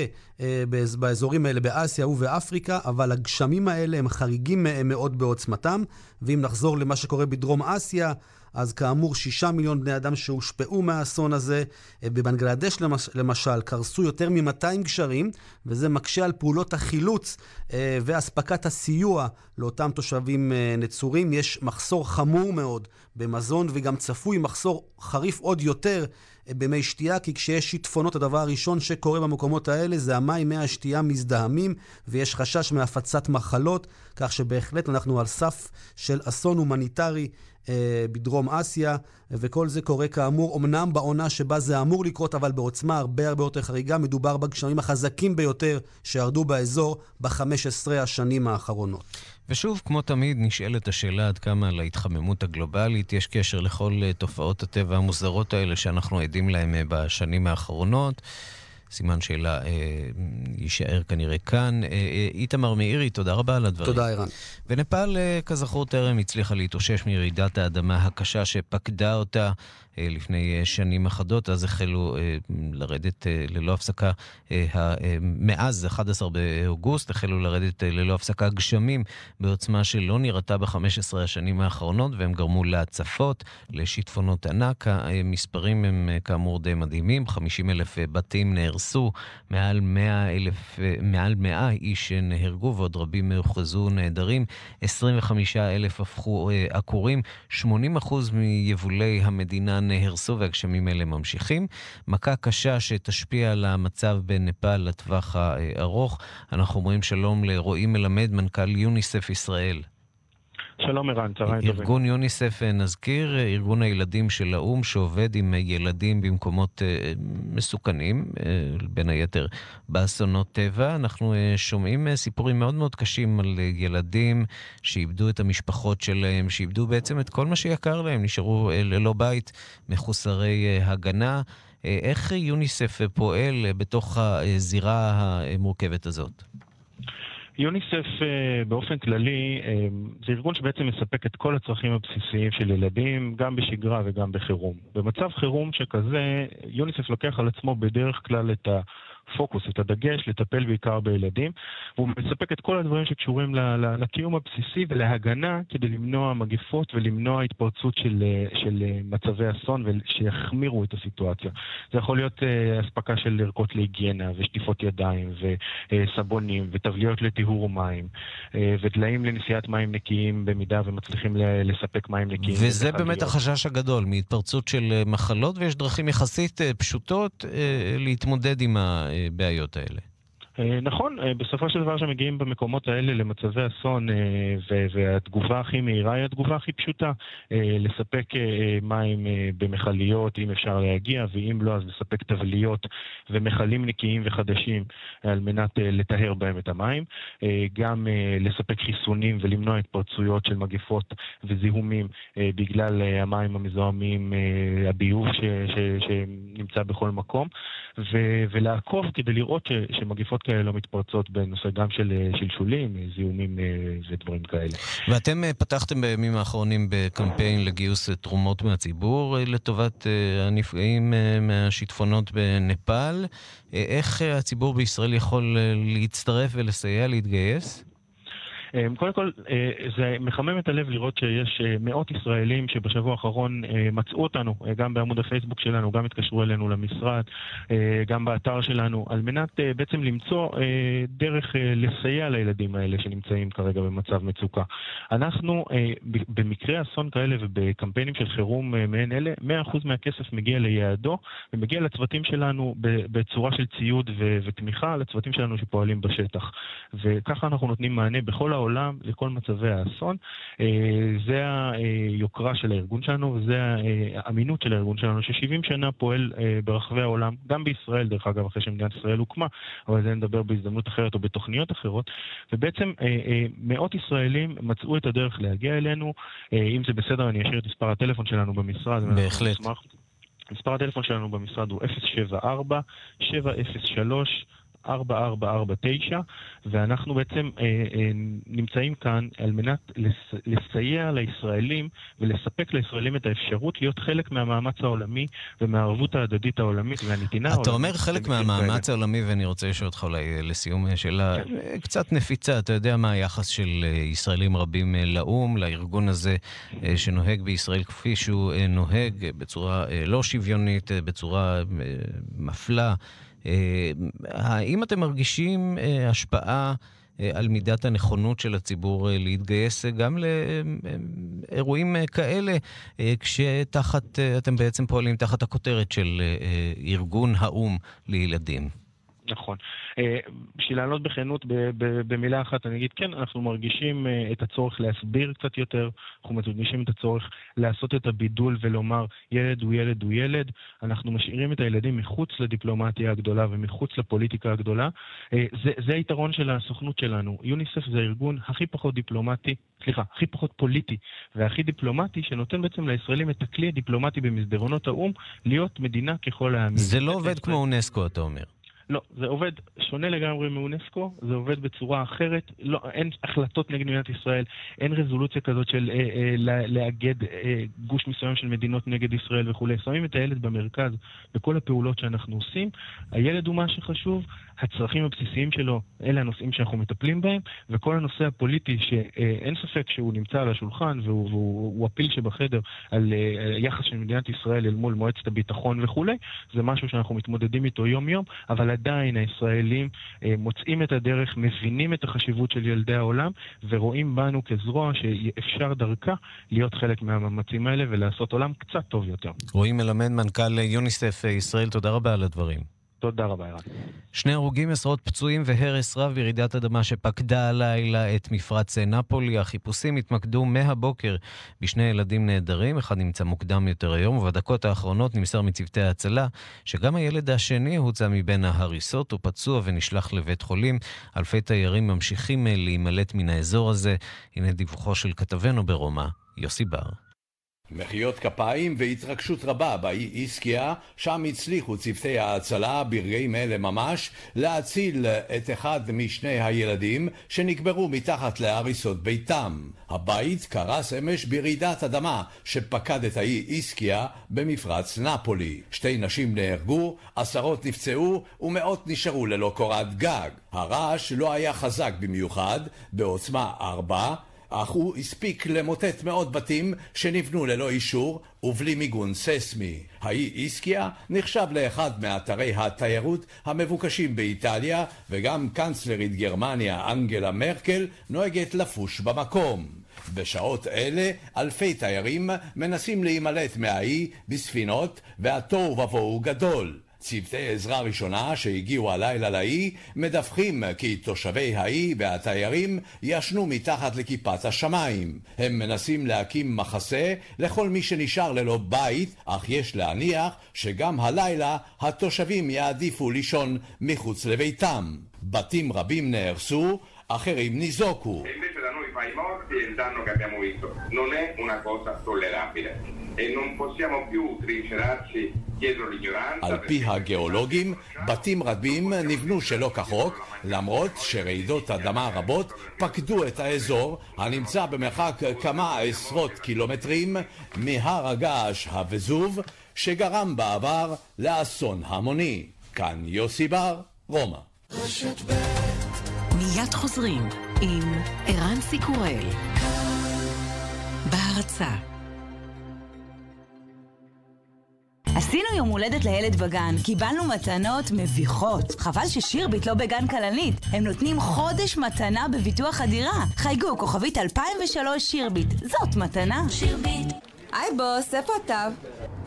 באזורים האלה באסיה ובאפריקה, אבל הגשמים האלה הם חריגים מאוד בעוצמתם, ואם נחזור למה שקורה בדרום אסיה, אז כאמור, שישה מיליון בני אדם שהושפעו מהאסון הזה. בבנגלדש למשל, קרסו יותר מ-200 גשרים, וזה מקשה על פעולות החילוץ ואספקת הסיוע לאותם תושבים נצורים. יש מחסור חמור מאוד במזון, וגם צפוי מחסור חריף עוד יותר במי שתייה, כי כשיש שיטפונות, הדבר הראשון שקורה במקומות האלה זה המים מי השתייה מזדהמים, ויש חשש מהפצת מחלות, כך שבהחלט אנחנו על סף של אסון הומניטרי אה, בדרום אסיה, וכל זה קורה כאמור, אמנם בעונה שבה זה אמור לקרות, אבל בעוצמה הרבה הרבה יותר חריגה. מדובר בגשמים החזקים ביותר שירדו באזור ב-15 השנים האחרונות. ושוב, כמו תמיד, נשאלת השאלה עד כמה להתחממות הגלובלית יש קשר לכל אה, תופעות הטבע המוזרות האלה שאנחנו עדים להן אה, בשנים האחרונות. סימן שאלה אה, יישאר כנראה כאן. אה, אה, איתמר מאירי, תודה רבה על הדברים. תודה, ערן. ונפאל, אה, כזכור, טרם הצליחה להתאושש מרעידת האדמה הקשה שפקדה אותה. אה, לפני אה, שנים אחדות, אז החלו אה, לרדת ללא הפסקה, מאז 11 באוגוסט החלו לרדת ללא הפסקה גשמים בעוצמה שלא נראתה ב-15 השנים האחרונות, והם גרמו להצפות, לשיטפונות ענק. המספרים הם כאמור די מדהימים, 50 אלף בתים נהרסו, מעל 100, אלף, מעל 100 איש נהרגו ועוד רבים הוכרזו נעדרים, 25 אלף הפכו עקורים, 80 אחוז מיבולי המדינה נהרסו והגשמים האלה ממשיכים. מכה קשה שתשפיע על המצב בנפאל לטווח הארוך. אנחנו אומרים שלום לרועי מלמד, מנכ"ל יוניסף ישראל. שלום ערן, צהריים טובים. ארגון יוניסף, נזכיר, ארגון הילדים של האו"ם שעובד עם ילדים במקומות אה, מסוכנים, אה, בין היתר באסונות טבע. אנחנו אה, שומעים סיפורים מאוד מאוד קשים על ילדים שאיבדו את המשפחות שלהם, שאיבדו בעצם את כל מה שיקר להם, נשארו ללא בית, מחוסרי הגנה. איך יוניסף פועל בתוך הזירה המורכבת הזאת? יוניסף אה, באופן כללי אה, זה ארגון שבעצם מספק את כל הצרכים הבסיסיים של ילדים, גם בשגרה וגם בחירום. במצב חירום שכזה, יוניסף לוקח על עצמו בדרך כלל את ה... הפוקוס, את הדגש, לטפל בעיקר בילדים, והוא מספק את כל הדברים שקשורים לקיום הבסיסי ולהגנה כדי למנוע מגפות ולמנוע התפרצות של, של מצבי אסון ושיחמירו את הסיטואציה. זה יכול להיות אה, אספקה של ערכות להיגיינה ושטיפות ידיים וסבונים וטבליות לטיהור מים אה, ודליים לנשיאת מים נקיים במידה ומצליחים לספק מים נקיים. וזה באמת החשש הגדול מהתפרצות של אה, מחלות, ויש דרכים יחסית פשוטות להתמודד עם ה... הבעיות האלה. אה, נכון, אה, בסופו של דבר שמגיעים במקומות האלה למצבי אסון אה, והתגובה הכי מהירה היא התגובה הכי פשוטה. לספק מים במכליות אם אפשר להגיע, ואם לא אז לספק תבליות ומכלים נקיים וחדשים על מנת לטהר בהם את המים. גם לספק חיסונים ולמנוע התפרצויות של מגפות וזיהומים בגלל המים המזוהמים, הביוב שנמצא בכל מקום, ולעקוב כדי לראות שמגפות כאלה לא מתפרצות בנושא גם של אה, שלשולים, אה, זיהומים אה, ודברים כאלה. ואתם פתחתם בימים האחרונים בקמפיין לגיוס תרומות מהציבור לטובת הנפגעים מהשיטפונות בנפאל. איך הציבור בישראל יכול להצטרף ולסייע להתגייס? אמ, קודם כל, אה, זה מחמם את הלב לראות שיש אה, מאות ישראלים שבשבוע האחרון אה, מצאו אותנו, גם בעמוד הפייסבוק שלנו, גם התקשרו אלינו למשרד, גם באתר שלנו, על מנת בעצם למצוא דרך לסייע לילדים האלה שנמצאים כרגע במצב מצוקה. אנחנו, במקרה אסון כאלה ובקמפיינים של חירום מעין אלה, 100% מהכסף מגיע ליעדו ומגיע לצוותים שלנו בצורה של ציוד ותמיכה לצוותים שלנו שפועלים בשטח. וככה אנחנו נותנים מענה בכל העולם לכל מצבי האסון. אה, זה היוקרה של הארגון שלנו וזה האמינות של הארגון שלנו, ש-70 שנה פועל אה, ברחבי העולם, גם בישראל, דרך אגב, אחרי שמדינת ישראל הוקמה, אבל זה נדבר בהזדמנות אחרת או בתוכניות אחרות, ובעצם אה, מאות ישראלים מצאו את הדרך להגיע אלינו. אם זה בסדר, אני אשאיר את מספר הטלפון שלנו במשרד. בהחלט. מספר הטלפון שלנו במשרד הוא 074 703 4449, ואנחנו בעצם אה, אה, נמצאים כאן על מנת לס, לסייע לישראלים ולספק לישראלים את האפשרות להיות חלק מהמאמץ העולמי ומהערבות ההדדית העולמית והנתינה העולמית. אתה אומר חלק מהמאמץ העולמי, ואני רוצה לשאול אותך אולי אה, לסיום אה, שאלה כן. אה, קצת נפיצה. אתה יודע מה היחס של ישראלים רבים לאו"ם, לארגון הזה שנוהג בישראל כפי שהוא נוהג, בצורה לא שוויונית, בצורה מפלה. אה, האם אתם מרגישים אה, השפעה אה, על מידת הנכונות של הציבור להתגייס גם לאירועים כאלה, כשתחת, אתם בעצם פועלים תחת הכותרת של ארגון האו"ם לילדים? נכון. אה, בשביל לענות בכנות במילה אחת, אני אגיד כן, אנחנו מרגישים אה, את הצורך להסביר קצת יותר, אנחנו מרגישים את הצורך לעשות את הבידול ולומר ילד הוא ילד הוא ילד. אנחנו משאירים את הילדים מחוץ לדיפלומטיה הגדולה ומחוץ לפוליטיקה הגדולה. אה, זה, זה היתרון של הסוכנות שלנו. יוניסף זה הארגון הכי פחות דיפלומטי, סליחה, הכי פחות פוליטי והכי דיפלומטי, שנותן בעצם לישראלים את הכלי הדיפלומטי במסדרונות האו"ם להיות מדינה ככל העמים. זה לא עובד כמו אונסקו, אתה אומר. לא, זה עובד שונה לגמרי מאונסקו, זה עובד בצורה אחרת, לא, אין החלטות נגד מדינת ישראל, אין רזולוציה כזאת של אה, אה, לאגד אה, גוש מסוים של מדינות נגד ישראל וכולי. שמים את הילד במרכז בכל הפעולות שאנחנו עושים. הילד הוא מה שחשוב, הצרכים הבסיסיים שלו, אלה הנושאים שאנחנו מטפלים בהם, וכל הנושא הפוליטי שאין ספק שהוא נמצא על השולחן והוא, והוא הפיל שבחדר על אה, יחס של מדינת ישראל אל מול מועצת הביטחון וכולי, זה משהו שאנחנו מתמודדים איתו יום-יום, אבל עדיין הישראלים אה, מוצאים את הדרך, מבינים את החשיבות של ילדי העולם, ורואים בנו כזרוע שאפשר דרכה להיות חלק מהמאמצים האלה ולעשות עולם קצת טוב יותר. רועי מלמד, מנכ"ל יוניסף ישראל, תודה רבה על הדברים. תודה רבה, ערן. שני הרוגים, עשרות פצועים והרס רב בירידת אדמה שפקדה הלילה את מפרץ נפולי. החיפושים התמקדו מהבוקר בשני ילדים נעדרים, אחד נמצא מוקדם יותר היום, ובדקות האחרונות נמסר מצוותי ההצלה שגם הילד השני הוצא מבין ההריסות, הוא פצוע ונשלח לבית חולים. אלפי תיירים ממשיכים להימלט מן האזור הזה. הנה דיווחו של כתבנו ברומא, יוסי בר. מחיאות כפיים והתרגשות רבה באי איסקיה, שם הצליחו צוותי ההצלה ברגעים אלה ממש להציל את אחד משני הילדים שנקברו מתחת להריסות ביתם. הבית קרס אמש ברעידת אדמה שפקד את האי איסקיה במפרץ נפולי. שתי נשים נהרגו, עשרות נפצעו ומאות נשארו ללא קורת גג. הרעש לא היה חזק במיוחד, בעוצמה ארבע אך הוא הספיק למוטט מאות בתים שנבנו ללא אישור ובלי מיגון ססמי. האי איסקיה נחשב לאחד מאתרי התיירות המבוקשים באיטליה, וגם קנצלרית גרמניה אנגלה מרקל נוהגת לפוש במקום. בשעות אלה אלפי תיירים מנסים להימלט מהאי בספינות והתוהו ובוהו גדול. צוותי עזרה ראשונה שהגיעו הלילה לאי מדווחים כי תושבי האי והתיירים ישנו מתחת לכיפת השמיים. הם מנסים להקים מחסה לכל מי שנשאר ללא בית, אך יש להניח שגם הלילה התושבים יעדיפו לישון מחוץ לביתם. בתים רבים נהרסו, אחרים ניזוקו. E non possiamo più trincerarci dietro l'ignoranza. על פי הגיאולוגים, בתים רבים נבנו שלא כחוק, למרות שרעידות אדמה רבות פקדו את האזור, הנמצא במרחק כמה עשרות קילומטרים מהר הגעש הווזוב, שגרם בעבר לאסון המוני. כאן יוסי בר, רומא. מיד חוזרים עם ערן סיקורל. בהרצה עשינו יום הולדת לילד בגן, קיבלנו מתנות מביכות. חבל ששירביט לא בגן כלנית. הם נותנים חודש מתנה בביטוח הדירה. חייגו, כוכבית 2003 שירביט. זאת מתנה. שירביט. היי בוס, איפה התו?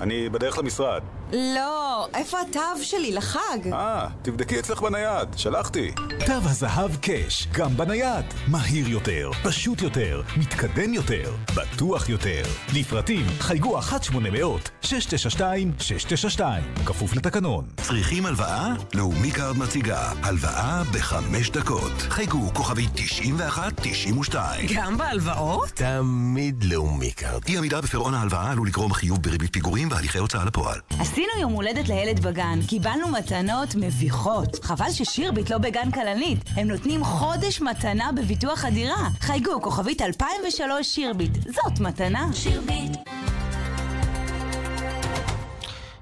אני בדרך למשרד. לא, איפה התו שלי לחג? אה, תבדקי אצלך בנייד, שלחתי. תו הזהב Cash, גם בנייד. מהיר יותר, פשוט יותר, מתקדם יותר, בטוח יותר. לפרטים, חייגו 1-800-692-692, כפוף לתקנון. צריכים הלוואה? לאומי קארד מציגה הלוואה בחמש דקות. חייגו כוכבית 91-92. גם בהלוואות? תמיד לאומי קארד. אי עמידה בפירעון ההלוואה עלול לגרום חיוב בריבית פיגורים והליכי הוצאה לפועל. עשינו יום הולדת לילד בגן, קיבלנו מתנות מביכות. חבל ששירביט לא בגן כלנית. הם נותנים חודש מתנה בביטוח הדירה. חייגו, כוכבית 2003 שירביט. זאת מתנה. שירביט.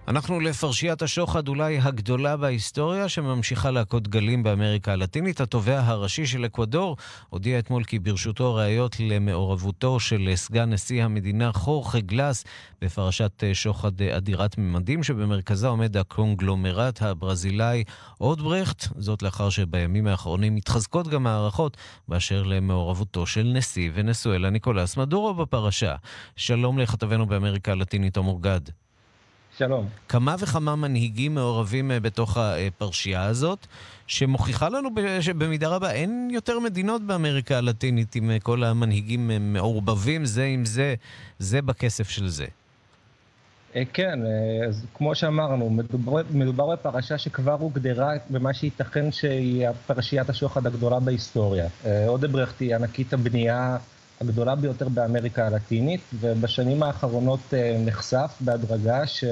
אנחנו לפרשיית השוחד אולי הגדולה בהיסטוריה שממשיכה להכות גלים באמריקה הלטינית. התובע הראשי של אקוודור הודיע אתמול כי ברשותו ראיות למעורבותו של סגן נשיא המדינה חורכה גלס בפרשת שוחד אדירת ממדים שבמרכזה עומד הקונגלומרט הברזילאי אודברכט, זאת לאחר שבימים האחרונים מתחזקות גם הערכות באשר למעורבותו של נשיא ונשואלה ניקולס מדורו בפרשה. שלום לכתבנו באמריקה הלטינית עמור גד. שלום. כמה וכמה מנהיגים מעורבים אה, בתוך הפרשייה הזאת, שמוכיחה לנו שבמידה רבה אין יותר מדינות באמריקה הלטינית עם כל המנהיגים מעורבבים זה עם זה, זה בכסף של זה. כן, אז כמו שאמרנו, מדובר, מדובר בפרשה שכבר הוגדרה במה שייתכן שהיא פרשיית השוחד הגדולה בהיסטוריה. אודברכט היא ענקית הבנייה הגדולה ביותר באמריקה הלטינית, ובשנים האחרונות נחשף בהדרגה ש...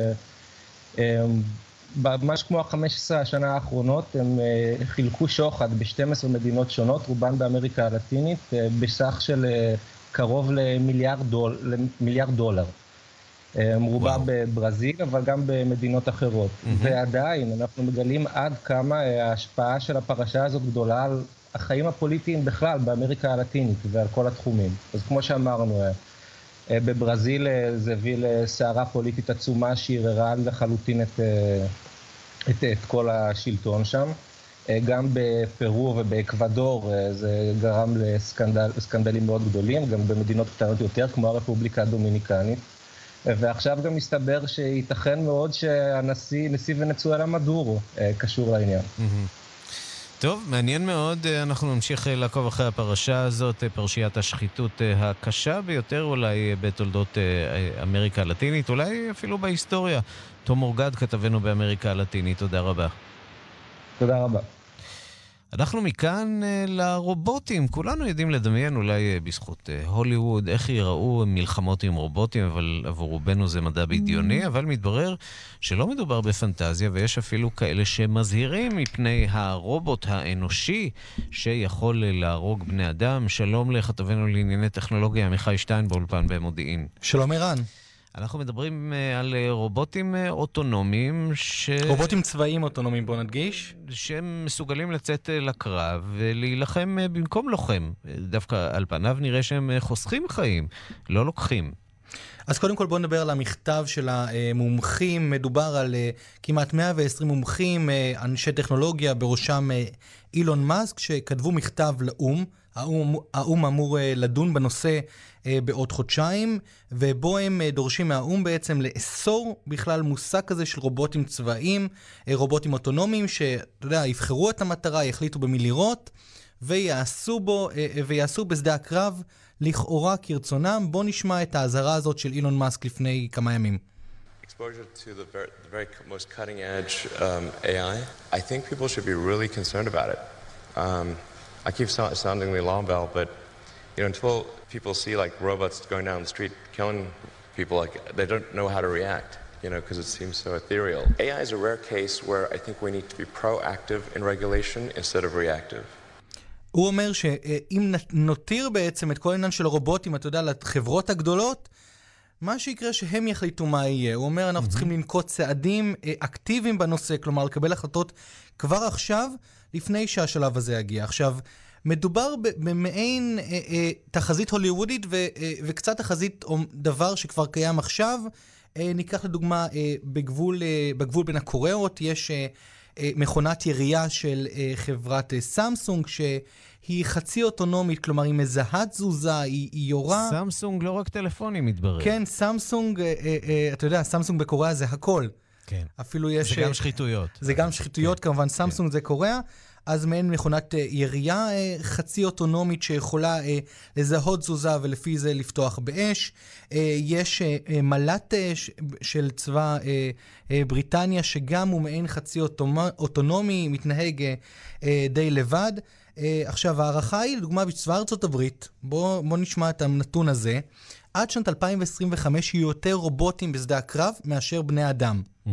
ממש כמו ה-15 השנה האחרונות, הם חילקו שוחד ב-12 מדינות שונות, רובן באמריקה הלטינית, בסך של קרוב למיליארד, דול, למיליארד דולר. מרובה בברזיל, אבל גם במדינות אחרות. Mm-hmm. ועדיין, אנחנו מגלים עד כמה ההשפעה של הפרשה הזאת גדולה על החיים הפוליטיים בכלל באמריקה הלטינית ועל כל התחומים. אז כמו שאמרנו, בברזיל זה הביא לסערה פוליטית עצומה שערערה לחלוטין את, את, את כל השלטון שם. גם בפרו ובאקוודור זה גרם לסקנדל, לסקנדלים מאוד גדולים, גם במדינות קטנות יותר, כמו הרפובליקה הדומיניקנית. ועכשיו גם מסתבר שייתכן מאוד שהנשיא, נשיא ונצואלה מדורו, קשור לעניין. טוב, מעניין מאוד, אנחנו נמשיך לעקוב אחרי הפרשה הזאת, פרשיית השחיתות הקשה ביותר אולי בתולדות אמריקה הלטינית, אולי אפילו בהיסטוריה. תום אורגד, כתבנו באמריקה הלטינית, תודה רבה. תודה רבה. אנחנו מכאן uh, לרובוטים. כולנו יודעים לדמיין, אולי uh, בזכות uh, הוליווד, איך ייראו מלחמות עם רובוטים, אבל עבור רובנו זה מדע בדיוני, mm. אבל מתברר שלא מדובר בפנטזיה, ויש אפילו כאלה שמזהירים מפני הרובוט האנושי שיכול להרוג בני אדם. שלום לכתבנו לענייני טכנולוגיה, עמיחי שטיין באולפן במודיעין. שלום ערן. אנחנו מדברים על רובוטים אוטונומיים ש... רובוטים צבאיים אוטונומיים, בוא נדגיש. שהם מסוגלים לצאת לקרב ולהילחם במקום לוחם. דווקא על פניו נראה שהם חוסכים חיים, לא לוקחים. אז קודם כל בואו נדבר על המכתב של המומחים. מדובר על כמעט 120 מומחים, אנשי טכנולוגיה, בראשם אילון מאסק, שכתבו מכתב לאו"ם. האו"ם אמור לדון בנושא בעוד חודשיים, ובו הם דורשים מהאו"ם בעצם לאסור בכלל מושג כזה של רובוטים צבאיים, רובוטים אוטונומיים, שאתה יודע, יבחרו את המטרה, יחליטו במי לירות, ויעשו בו, ויעשו בשדה הקרב לכאורה כרצונם. בואו נשמע את האזהרה הזאת של אילון מאסק לפני כמה ימים. exposure to the very, the very most cutting edge um, AI, I think people should be really concerned about it. Um, I keep sounding the alarm bell, but you know, until people see like robots going down the street killing people, like they don't know how to react. You know, because it seems so ethereal. AI is a rare case where I think we need to be proactive in regulation instead of reactive. הוא אומר שאם נותיר בעצם את כל העניין של הרובוטים, אתה יודע, לחברות הגדולות, מה שיקרה שהם יחליטו מה יהיה. הוא אומר, אנחנו mm-hmm. צריכים לנקוט צעדים אקטיביים בנושא, כלומר, לקבל החלטות כבר עכשיו, לפני שהשלב הזה יגיע. עכשיו, מדובר במעין אה, אה, תחזית הוליוודית ו, אה, וקצת תחזית או דבר שכבר קיים עכשיו. אה, ניקח לדוגמה, אה, בגבול, אה, בגבול בין הקוריאות יש אה, אה, מכונת ירייה של אה, חברת אה, סמסונג, שהיא חצי אוטונומית, כלומר היא מזהה תזוזה, היא, היא יורה... סמסונג לא רק טלפונים מתברר. כן, סמסונג, אה, אה, אה, אתה יודע, סמסונג בקוריאה זה הכל. כן. אפילו יש... זה גם שחיתויות. זה גם שחיתויות, כן. כמובן, סמסונג כן. זה קוריאה. אז מעין מכונת ירייה חצי אוטונומית שיכולה לזהות תזוזה ולפי זה לפתוח באש. יש מל"ט של צבא בריטניה, שגם הוא מעין חצי אוטונומי, מתנהג די לבד. עכשיו, ההערכה היא, לדוגמה, בצבא ארצות הברית, בואו בוא נשמע את הנתון הזה, עד שנת 2025 יהיו יותר רובוטים בשדה הקרב מאשר בני אדם. Mm-hmm.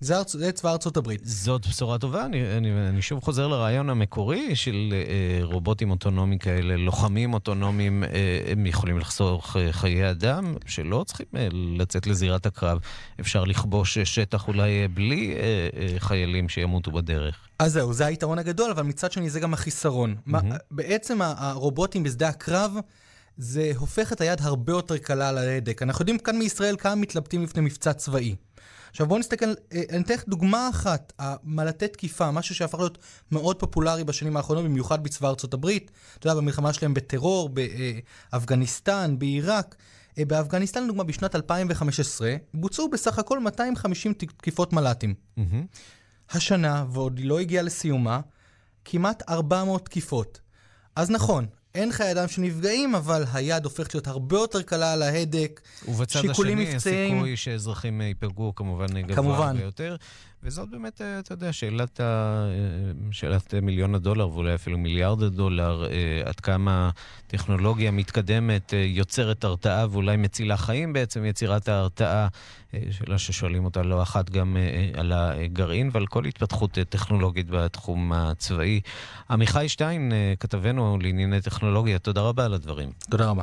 זה, ארצ... זה צבא ארצות הברית. זאת בשורה טובה. אני, אני, אני שוב חוזר לרעיון המקורי של אה, רובוטים אוטונומיים כאלה, לוחמים אוטונומיים, אה, הם יכולים לחסוך אה, חיי אדם, שלא צריכים אה, לצאת לזירת הקרב. אפשר לכבוש שטח אולי אה, בלי אה, אה, חיילים שימותו בדרך. אז זהו, זה היתרון הגדול, אבל מצד שני זה גם החיסרון. Mm-hmm. מה, בעצם הרובוטים בשדה הקרב... זה הופך את היד הרבה יותר קלה על ההדק. אנחנו יודעים כאן מישראל כמה מתלבטים לפני מבצע צבאי. עכשיו בואו נסתכל, אני אתן לך דוגמה אחת, המלטי תקיפה, משהו שהפך להיות מאוד פופולרי בשנים האחרונות, במיוחד בצבא ארצות הברית, אתה יודע, במלחמה שלהם בטרור, באפגניסטן, בעיראק. אה, באפגניסטן, לדוגמה, בשנת 2015, בוצעו בסך הכל 250 תקיפות מל"טים. השנה, ועוד לא הגיעה לסיומה, כמעט 400 תקיפות. אז נכון, אין חיי אדם שנפגעים, אבל היד הופכת להיות הרבה יותר קלה על ההדק. ובצד השני, מבצעיים. הסיכוי שאזרחים ייפגעו כמובן גבוה כמובן. הרבה יותר. וזאת באמת, אה, אתה יודע, שאלת, ה... אה, שאלת אה, מיליון הדולר, ואולי אפילו מיליארד הדולר, עד כמה טכנולוגיה מתקדמת יוצרת הרתעה ואולי מצילה חיים בעצם, יצירת ההרתעה. שאלה ששואלים אותה לא אחת גם על הגרעין ועל כל התפתחות טכנולוגית בתחום הצבאי. עמיחי שטיין, כתבנו לענייני טכנולוגיה, תודה רבה על הדברים. תודה רבה.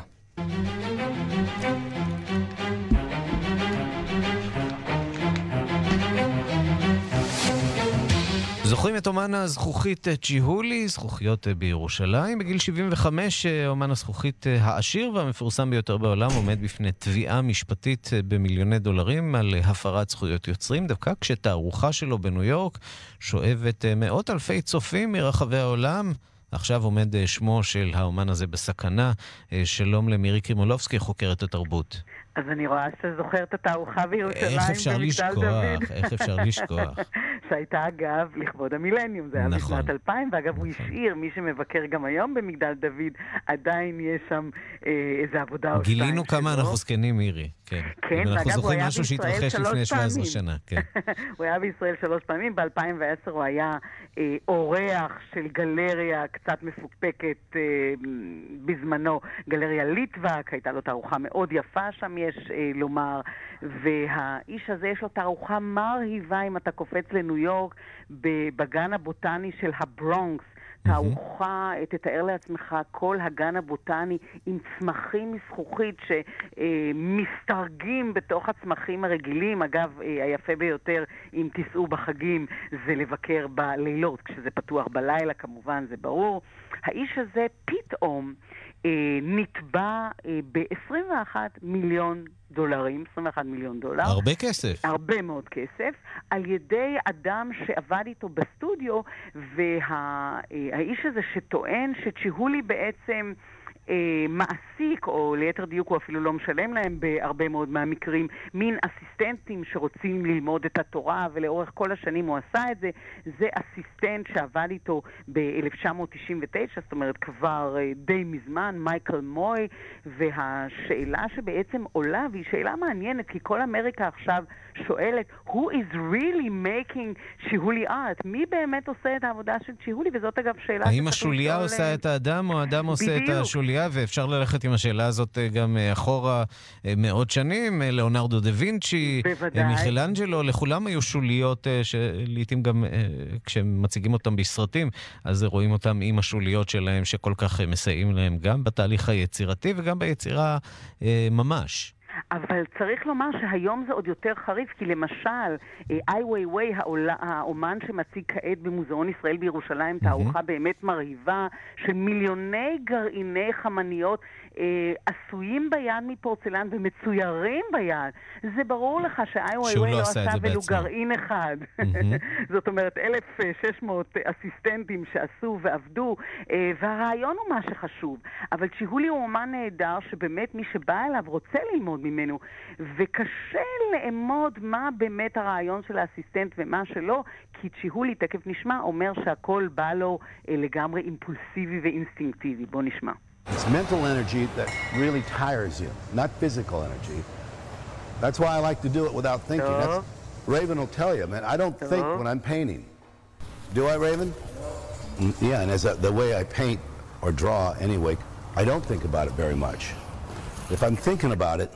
זוכרים את אומן הזכוכית אה, צ'יהולי, זכוכיות אה, בירושלים? בגיל 75 אה, אומן הזכוכית העשיר והמפורסם ביותר בעולם עומד בפני תביעה משפטית במיליוני דולרים על הפרת זכויות יוצרים, דווקא כשתערוכה שלו בניו יורק שואבת מאות אלפי צופים מרחבי העולם. עכשיו עומד שמו של האומן הזה בסכנה. שלום למירי קרימולובסקי, חוקרת התרבות. אז אני רואה שאתה זוכר את התערוכה בירושלים במגדל לשכוח? דוד. איך אפשר לשכוח? שהייתה אגב לכבוד המילניום, זה היה נכון. בשנת 2000, ואגב הוא השאיר, מי שמבקר גם היום במגדל דוד, עדיין יש שם אה, איזה עבודה או שתיים גילינו כמה שלו. אנחנו זקנים, מירי. כן. כן, ואגב, הוא זוכרים היה משהו בישראל שהתרחש שלוש לפני 17 פעמים. שנה. כן. הוא היה בישראל שלוש פעמים, ב-2010 הוא היה אה, אורח של גלריה קצת מפוקפקת אה, בזמנו, גלריה ליטווק, הייתה לו תערוכה מאוד יפה שם, יש אה, לומר, והאיש הזה יש לו תערוכה מרהיבה, אם אתה קופץ לניו יורק, בגן הבוטני של הברונקס. תערוכה, תתאר לעצמך, כל הגן הבוטני עם צמחים מזכוכית שמסתרגים בתוך הצמחים הרגילים. אגב, אה, היפה ביותר, אם תיסעו בחגים, זה לבקר בלילות, כשזה פתוח בלילה, כמובן, זה ברור. האיש הזה פתאום אה, נתבע אה, ב-21 מיליון דולרים, 21 מיליון דולר. הרבה כסף. הרבה מאוד כסף, על ידי אדם שעבד איתו בסטודיו, והאיש הזה שטוען שצ'יהולי בעצם... אה, מעסיק, או ליתר דיוק הוא אפילו לא משלם להם בהרבה מאוד מהמקרים, מין אסיסטנטים שרוצים ללמוד את התורה, ולאורך כל השנים הוא עשה את זה. זה אסיסטנט שעבד איתו ב-1999, זאת אומרת כבר אה, די מזמן, מייקל מוי, והשאלה שבעצם עולה, והיא שאלה מעניינת, כי כל אמריקה עכשיו שואלת, who is really making צ'יהולי art? מי באמת עושה את העבודה של צ'יהולי? וזאת אגב שאלה האם השוליה לשאול, עושה את האדם, או האדם עושה את בדיוק. השוליה, ואפשר ללכת עם השאלה הזאת אה, גם אה, אחורה אה, מאות שנים. ליאונרדו דה וינצ'י, מיכלנג'לו, לכולם היו שוליות שלעיתים גם אה, כשהם מציגים אותם בסרטים, אז רואים אותם עם השוליות שלהם, שכל כך מסייעים להם גם בתהליך היצירתי וגם ביצירה ממש. אבל צריך לומר שהיום זה עוד יותר חריף, כי למשל, איי ווי ווי, האומן שמציג כעת במוזיאון ישראל בירושלים, תערוכה באמת מרהיבה של מיליוני גרעיני חמניות עשויים ביד מפורצלן ומצוירים ביד. זה ברור לך שהוא ווי לא עשה ולו. גרעין אחד. זאת אומרת, 1,600 אסיסטנטים שעשו ועבדו, אה, והרעיון הוא מה שחשוב. אבל צ'יהולי הוא אומן נהדר, שבאמת מי שבא אליו רוצה ללמוד ממנו, וקשה לאמוד מה באמת הרעיון של האסיסטנט ומה שלא, כי צ'יהולי, תכף נשמע, אומר שהכל בא לו אה, לגמרי אימפולסיבי ואינסטינקטיבי. בוא נשמע. It's mental energy that really tires you, not physical energy. That's why I like to do it without thinking. That's, Raven will tell you, man, I don't think when I'm painting. Do I, Raven? Mm, Yeah, and as a, the way I paint or draw anyway, I don't think about it very much. If I'm thinking about it,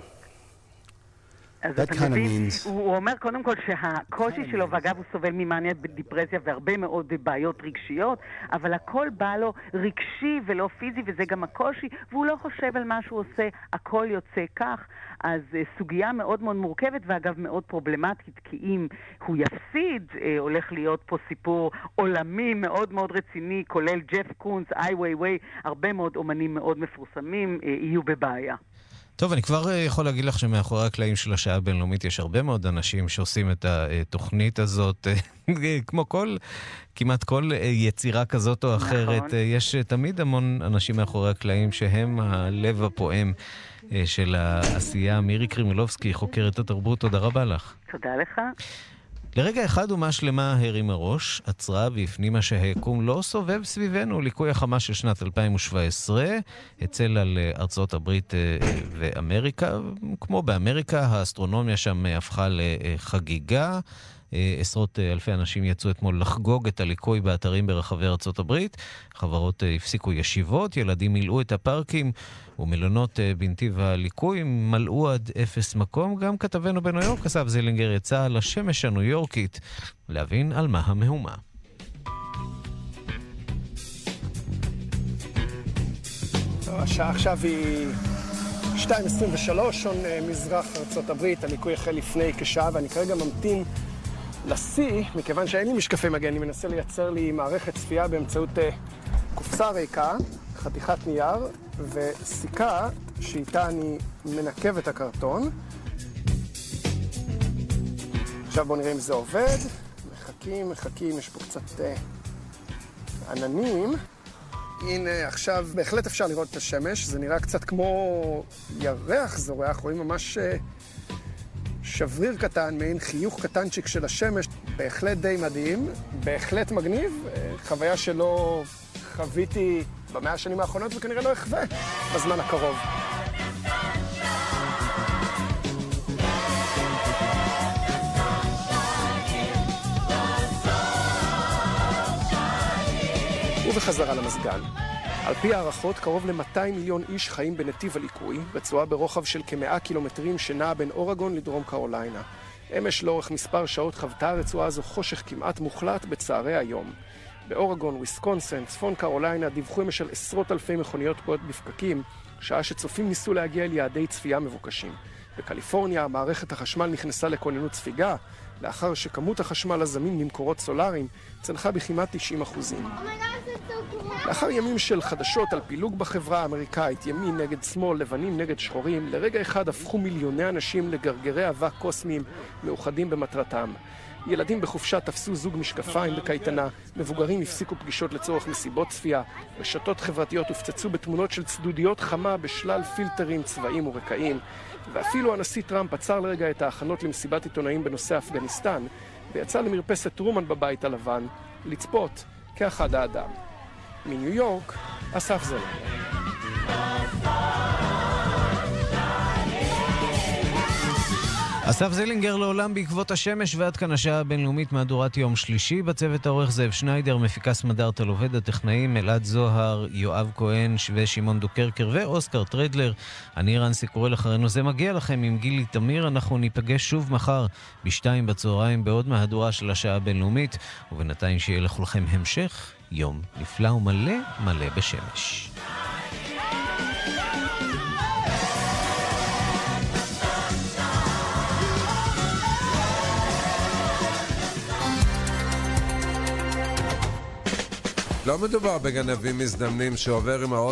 אז That אתה מבין, means- הוא הוא אומר קודם כל שהקושי שלו, ואגב הוא סובל ממאניה דיפרסיה והרבה מאוד בעיות רגשיות, אבל הכל בא לו רגשי ולא פיזי, וזה גם הקושי, והוא לא חושב על מה שהוא עושה, הכל יוצא כך. אז אה, סוגיה מאוד מאוד מורכבת, ואגב מאוד פרובלמטית, כי אם הוא יפסיד, אה, הולך להיות פה סיפור עולמי מאוד מאוד רציני, כולל ג'ף קונס, איי ווי ווי, הרבה מאוד אומנים מאוד מפורסמים אה, יהיו בבעיה. טוב, אני כבר אה, יכול להגיד לך שמאחורי הקלעים של השעה הבינלאומית יש הרבה מאוד אנשים שעושים את התוכנית הזאת, אה, כמו כל, כמעט כל אה, יצירה כזאת או אחרת. נכון. יש תמיד המון אנשים מאחורי הקלעים שהם הלב הפועם של העשייה. מירי קרימולובסקי, חוקרת התרבות, תודה רבה לך. תודה לך. לרגע אחד אומה שלמה הרימה ראש, עצרה והפנימה שהיקום לא סובב סביבנו. ליקוי החמה של שנת 2017 הצל על אה, ארצות הברית אה, ואמריקה. כמו באמריקה, האסטרונומיה שם הפכה לחגיגה. אה, עשרות אה, אלפי אנשים יצאו אתמול לחגוג את הליקוי באתרים ברחבי ארצות הברית. חברות אה, הפסיקו ישיבות, ילדים מילאו את הפארקים ומלונות בנתיב הליקוי מלאו עד אפס מקום. גם כתבנו בניו יורק, אסף זילינגר, יצא לשמש הניו יורקית להבין על מה המהומה. השעה עכשיו היא 2.23, שעון מזרח ארה"ב, הליקוי החל לפני כשעה ואני כרגע ממתין לשיא, מכיוון שאין לי משקפי מגן, אני מנסה לייצר לי מערכת צפייה באמצעות uh, קופסה ריקה, חתיכת נייר, וסיכה שאיתה אני מנקב את הקרטון. עכשיו בואו נראה אם זה עובד. מחכים, מחכים, יש פה קצת uh, עננים. הנה, עכשיו בהחלט אפשר לראות את השמש, זה נראה קצת כמו ירח זורח, רואים ממש... Uh, שבריר קטן, מעין חיוך קטנצ'יק של השמש, בהחלט די מדהים, בהחלט מגניב, אה, חוויה שלא חוויתי במאה השנים האחרונות וכנראה לא אחווה בזמן הקרוב. ובחזרה למזגן. על פי הערכות, קרוב ל-200 מיליון איש חיים בנתיב הליקוי, רצועה ברוחב של כמאה קילומטרים שנעה בין אורגון לדרום קרוליינה. אמש לאורך מספר שעות חוותה הרצועה הזו חושך כמעט מוחלט בצהרי היום. באורגון, וויסקונסין, צפון קרוליינה דיווחו אמש על עשרות אלפי מכוניות תקועות בפקקים, שעה שצופים ניסו להגיע אל יעדי צפייה מבוקשים. בקליפורניה מערכת החשמל נכנסה לכוננות ספיגה, לאחר שכמות החשמל הזמין ממקורות סולאריים צנחה בכמעט 90 אחוזים. לאחר ימים של חדשות על פילוג בחברה האמריקאית, ימין נגד שמאל, לבנים נגד שחורים, לרגע אחד הפכו מיליוני אנשים לגרגרי אבק קוסמיים מאוחדים במטרתם. ילדים בחופשה תפסו זוג משקפיים בקייטנה, מבוגרים הפסיקו פגישות לצורך מסיבות צפייה, רשתות חברתיות הופצצו בתמונות של צדודיות חמה בשלל פילטרים, צבעים ורקעים, ואפילו הנשיא טראמפ עצר לרגע את ההכנות למסיבת עיתונאים בנושא אפגניסטן, ויצא למרפסת טרומן בבית הלבן, לצפות כאחד האדם. מניו יורק, אסף זלמן. אסף זלינגר לעולם בעקבות השמש ועד כאן השעה הבינלאומית מהדורת יום שלישי. בצוות העורך זאב שניידר, מפיקה סמדארטה עובד הטכנאים אלעד זוהר, יואב כהן ושמעון דוקרקר ואוסקר טרדלר. אני רנסי קורא אחרינו זה מגיע לכם עם גילי תמיר. אנחנו ניפגש שוב מחר בשתיים בצהריים בעוד מהדורה של השעה הבינלאומית. ובינתיים שיהיה לכולכם המשך יום נפלא ומלא מלא בשמש. לא מדובר בגנבים מזדמנים שעובר עם האוטו